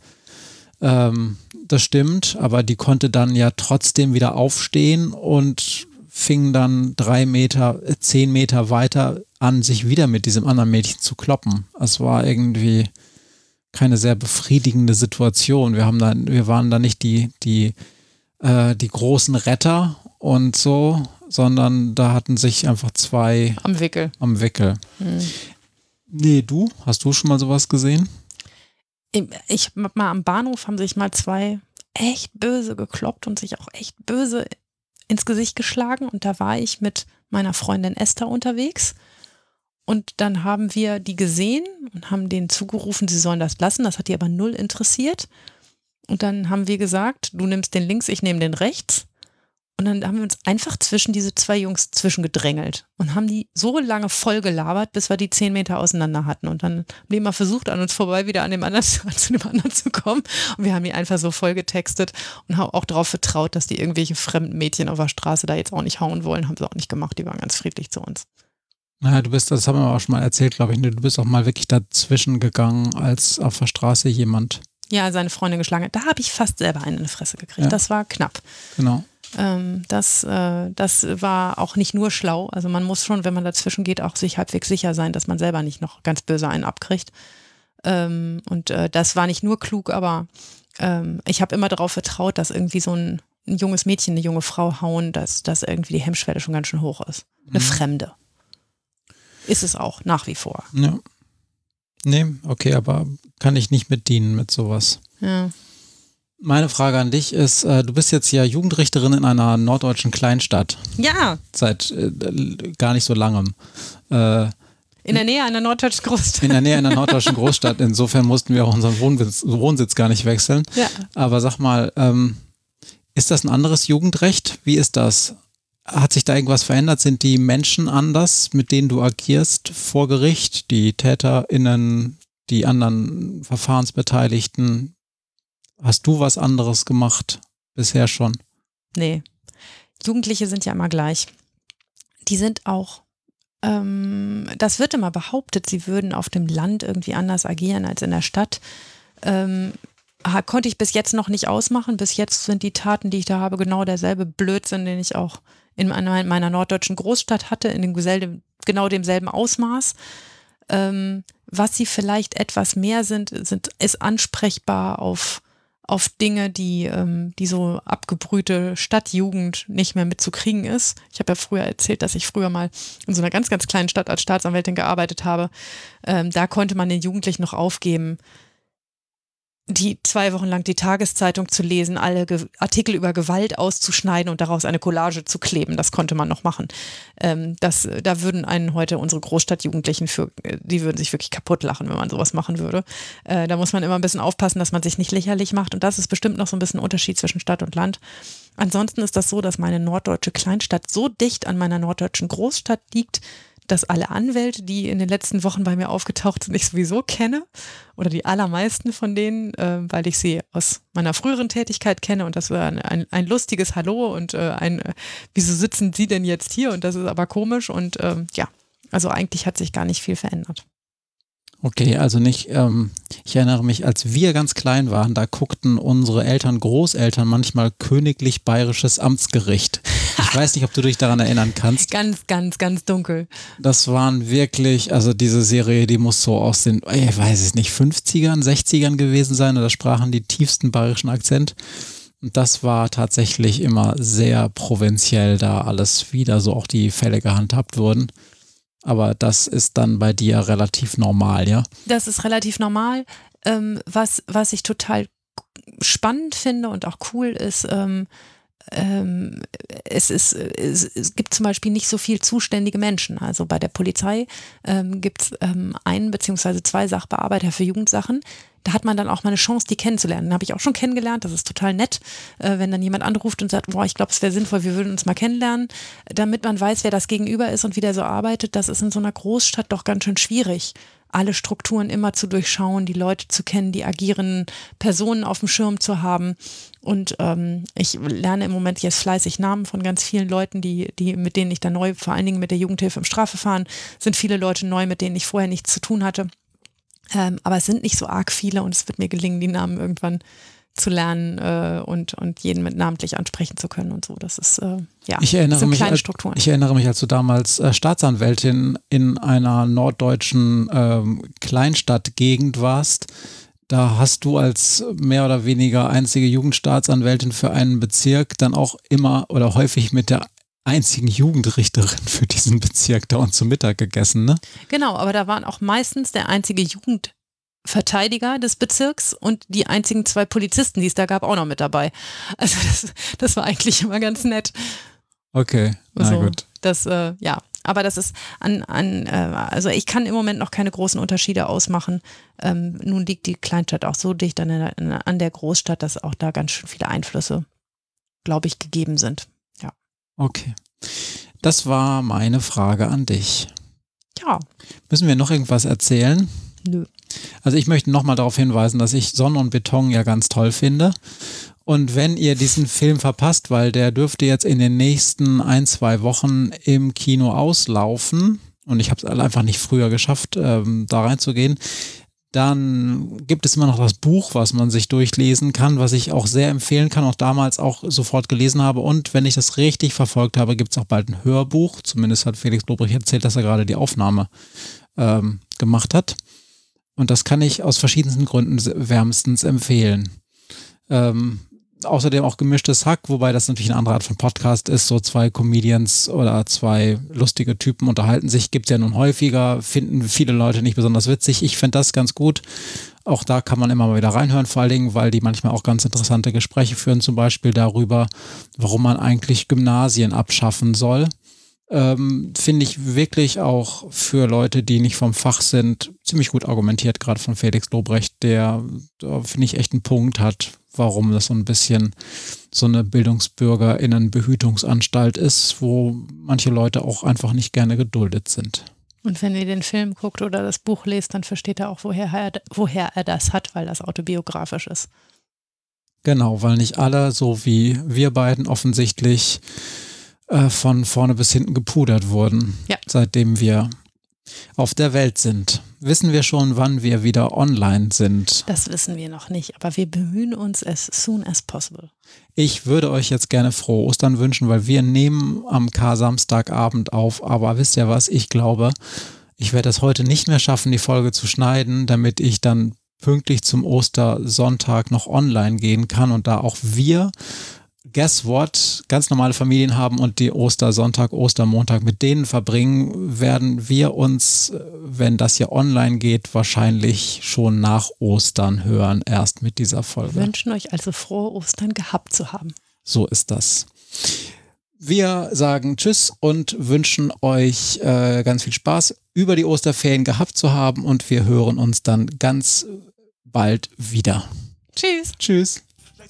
Ähm, das stimmt, aber die konnte dann ja trotzdem wieder aufstehen und fing dann drei Meter, äh, zehn Meter weiter an, sich wieder mit diesem anderen Mädchen zu kloppen. Es war irgendwie keine sehr befriedigende Situation. Wir haben dann, wir waren da nicht die, die, äh, die großen Retter und so, sondern da hatten sich einfach zwei Am Wickel. am Wickel. Nee, du? Hast du schon mal sowas gesehen? Ich mal am Bahnhof haben sich mal zwei echt böse gekloppt und sich auch echt böse ins Gesicht geschlagen. Und da war ich mit meiner Freundin Esther unterwegs. Und dann haben wir die gesehen und haben denen zugerufen, sie sollen das lassen. Das hat die aber null interessiert. Und dann haben wir gesagt, du nimmst den links, ich nehme den rechts. Und dann haben wir uns einfach zwischen diese zwei Jungs zwischengedrängelt und haben die so lange voll gelabert, bis wir die zehn Meter auseinander hatten. Und dann haben die immer versucht, an uns vorbei wieder an dem anderen, zu dem anderen zu kommen. Und wir haben die einfach so voll getextet und haben auch darauf vertraut, dass die irgendwelche fremden Mädchen auf der Straße da jetzt auch nicht hauen wollen. Haben sie auch nicht gemacht. Die waren ganz friedlich zu uns. Naja, du bist, das haben wir auch schon mal erzählt, glaube ich, ne? du bist auch mal wirklich dazwischen gegangen, als auf der Straße jemand, Ja, seine Freundin geschlagen hat. Da habe ich fast selber einen in die Fresse gekriegt. Ja. Das war knapp. genau. Ähm, das, äh, das war auch nicht nur schlau. Also man muss schon, wenn man dazwischen geht, auch sich halbwegs sicher sein, dass man selber nicht noch ganz böse einen abkriegt. Ähm, und äh, das war nicht nur klug, aber ähm, ich habe immer darauf vertraut, dass irgendwie so ein, ein junges Mädchen, eine junge Frau hauen, dass, dass irgendwie die Hemmschwelle schon ganz schön hoch ist. Eine Fremde. Ist es auch, nach wie vor. Ja. Nee, okay, aber kann ich nicht mit dienen mit sowas. Ja. Meine Frage an dich ist, äh, du bist jetzt ja Jugendrichterin in einer norddeutschen Kleinstadt ja, seit äh, gar nicht so langem. Äh, in der Nähe einer norddeutschen Großstadt. in der Nähe einer norddeutschen Großstadt. Insofern mussten wir auch unseren Wohnsitz, Wohnsitz gar nicht wechseln. Ja. Aber sag mal, ähm, ist das ein anderes Jugendrecht? Wie ist das? Hat sich da irgendwas verändert? Sind die Menschen anders, mit denen du agierst vor Gericht? Die TäterInnen, die anderen Verfahrensbeteiligten? Hast du was anderes gemacht bisher schon? Nee. Jugendliche sind ja immer gleich. Die sind auch, ähm, das wird immer behauptet, sie würden auf dem Land irgendwie anders agieren als in der Stadt. Ähm, konnte ich bis jetzt noch nicht ausmachen. Bis jetzt sind die Taten, die ich da habe, genau derselbe Blödsinn, den ich auch in meiner, in meiner norddeutschen Großstadt hatte, in dem genau demselben Ausmaß. Ähm, was sie vielleicht etwas mehr sind, sind ist ansprechbar auf auf Dinge, die, ähm, die so abgebrühte Stadtjugend nicht mehr mitzukriegen ist. Ich habe ja früher erzählt, dass ich früher mal in so einer ganz, ganz kleinen Stadt als Staatsanwältin gearbeitet habe. Ähm, da konnte man den Jugendlichen noch aufgeben, die zwei Wochen lang die Tageszeitung zu lesen, alle Ge Artikel über Gewalt auszuschneiden und daraus eine Collage zu kleben. Das konnte man noch machen. Ähm, das, da würden einen heute unsere Großstadtjugendlichen für, äh, die würden sich wirklich kaputt lachen, wenn man sowas machen würde. Äh, da muss man immer ein bisschen aufpassen, dass man sich nicht lächerlich macht. Und das ist bestimmt noch so ein bisschen Unterschied zwischen Stadt und Land. Ansonsten ist das so, dass meine norddeutsche Kleinstadt so dicht an meiner norddeutschen Großstadt liegt, dass alle Anwälte, die in den letzten Wochen bei mir aufgetaucht sind, ich sowieso kenne. Oder die allermeisten von denen, äh, weil ich sie aus meiner früheren Tätigkeit kenne. Und das war ein, ein, ein lustiges Hallo und äh, ein, äh, wieso sitzen Sie denn jetzt hier? Und das ist aber komisch. Und ähm, ja, also eigentlich hat sich gar nicht viel verändert. Okay, also nicht, ähm, ich erinnere mich, als wir ganz klein waren, da guckten unsere Eltern, Großeltern manchmal königlich bayerisches Amtsgericht. Ich weiß nicht, ob du dich daran erinnern kannst. Ganz, ganz, ganz dunkel. Das waren wirklich, also diese Serie, die muss so aus den, ich weiß es nicht, 50ern, 60ern gewesen sein. Und da sprachen die tiefsten bayerischen Akzent. Und das war tatsächlich immer sehr provinziell, da alles wieder so auch die Fälle gehandhabt wurden. Aber das ist dann bei dir relativ normal, ja? Das ist relativ normal. Ähm, was, was ich total spannend finde und auch cool ist, ähm, ähm, es, ist, es, es, gibt zum Beispiel nicht so viel zuständige Menschen. Also bei der Polizei ähm, gibt es ähm, einen beziehungsweise zwei Sachbearbeiter für Jugendsachen. Da hat man dann auch mal eine Chance, die kennenzulernen. Habe ich auch schon kennengelernt. Das ist total nett, äh, wenn dann jemand anruft und sagt, boah, ich glaube, es wäre sinnvoll, wir würden uns mal kennenlernen, damit man weiß, wer das Gegenüber ist und wie der so arbeitet. Das ist in so einer Großstadt doch ganz schön schwierig alle Strukturen immer zu durchschauen, die Leute zu kennen, die agierenden Personen auf dem Schirm zu haben. Und ähm, ich lerne im Moment jetzt fleißig Namen von ganz vielen Leuten, die, die, mit denen ich da neu, vor allen Dingen mit der Jugendhilfe im Strafverfahren, sind viele Leute neu, mit denen ich vorher nichts zu tun hatte. Ähm, aber es sind nicht so arg viele und es wird mir gelingen, die Namen irgendwann zu lernen äh, und, und jeden mit namentlich ansprechen zu können und so. Das ist äh, ja ich erinnere mich, als, Strukturen. Ich erinnere mich, als du damals äh, Staatsanwältin in einer norddeutschen ähm, Kleinstadtgegend warst. Da hast du als mehr oder weniger einzige Jugendstaatsanwältin für einen Bezirk dann auch immer oder häufig mit der einzigen Jugendrichterin für diesen Bezirk da und zu Mittag gegessen, ne? Genau, aber da waren auch meistens der einzige Jugend Verteidiger des Bezirks und die einzigen zwei Polizisten, die es da gab, auch noch mit dabei. Also das, das war eigentlich immer ganz nett. Okay, na so, gut. Das, äh, ja, aber das ist an, an äh, also ich kann im Moment noch keine großen Unterschiede ausmachen. Ähm, nun liegt die Kleinstadt auch so dicht an der, an der Großstadt, dass auch da ganz schön viele Einflüsse, glaube ich, gegeben sind. Ja. Okay. Das war meine Frage an dich. Ja. Müssen wir noch irgendwas erzählen? Nö. Also ich möchte nochmal darauf hinweisen, dass ich Sonne und Beton ja ganz toll finde. Und wenn ihr diesen Film verpasst, weil der dürfte jetzt in den nächsten ein, zwei Wochen im Kino auslaufen, und ich habe es einfach nicht früher geschafft, ähm, da reinzugehen, dann gibt es immer noch das Buch, was man sich durchlesen kann, was ich auch sehr empfehlen kann, auch damals auch sofort gelesen habe. Und wenn ich das richtig verfolgt habe, gibt es auch bald ein Hörbuch. Zumindest hat Felix Lobrecht erzählt, dass er gerade die Aufnahme ähm, gemacht hat. Und das kann ich aus verschiedensten Gründen wärmstens empfehlen. Ähm, außerdem auch gemischtes Hack, wobei das natürlich eine andere Art von Podcast ist. So zwei Comedians oder zwei lustige Typen unterhalten sich, gibt es ja nun häufiger, finden viele Leute nicht besonders witzig. Ich finde das ganz gut. Auch da kann man immer mal wieder reinhören, vor allen Dingen, weil die manchmal auch ganz interessante Gespräche führen, zum Beispiel darüber, warum man eigentlich Gymnasien abschaffen soll ähm, finde ich wirklich auch für Leute, die nicht vom Fach sind, ziemlich gut argumentiert, gerade von Felix Lobrecht, der, da finde ich, echt einen Punkt hat, warum das so ein bisschen so eine Bildungsbürgerinnenbehütungsanstalt ist, wo manche Leute auch einfach nicht gerne geduldet sind. Und wenn ihr den Film guckt oder das Buch lest, dann versteht er auch, woher er, woher er das hat, weil das autobiografisch ist. Genau, weil nicht alle, so wie wir beiden offensichtlich, äh, von vorne bis hinten gepudert wurden, ja. seitdem wir auf der Welt sind. Wissen wir schon, wann wir wieder online sind? Das wissen wir noch nicht, aber wir bemühen uns as soon as possible. Ich würde euch jetzt gerne frohe Ostern wünschen, weil wir nehmen am K-Samstagabend auf. Aber wisst ihr was? Ich glaube, ich werde es heute nicht mehr schaffen, die Folge zu schneiden, damit ich dann pünktlich zum Ostersonntag noch online gehen kann und da auch wir guess what, ganz normale Familien haben und die Ostersonntag, Ostermontag mit denen verbringen, werden wir uns, wenn das hier online geht, wahrscheinlich schon nach Ostern hören, erst mit dieser Folge. Wir wünschen euch also frohe Ostern gehabt zu haben. So ist das. Wir sagen Tschüss und wünschen euch äh, ganz viel Spaß über die Osterferien gehabt zu haben und wir hören uns dann ganz bald wieder. Tschüss. Tschüss.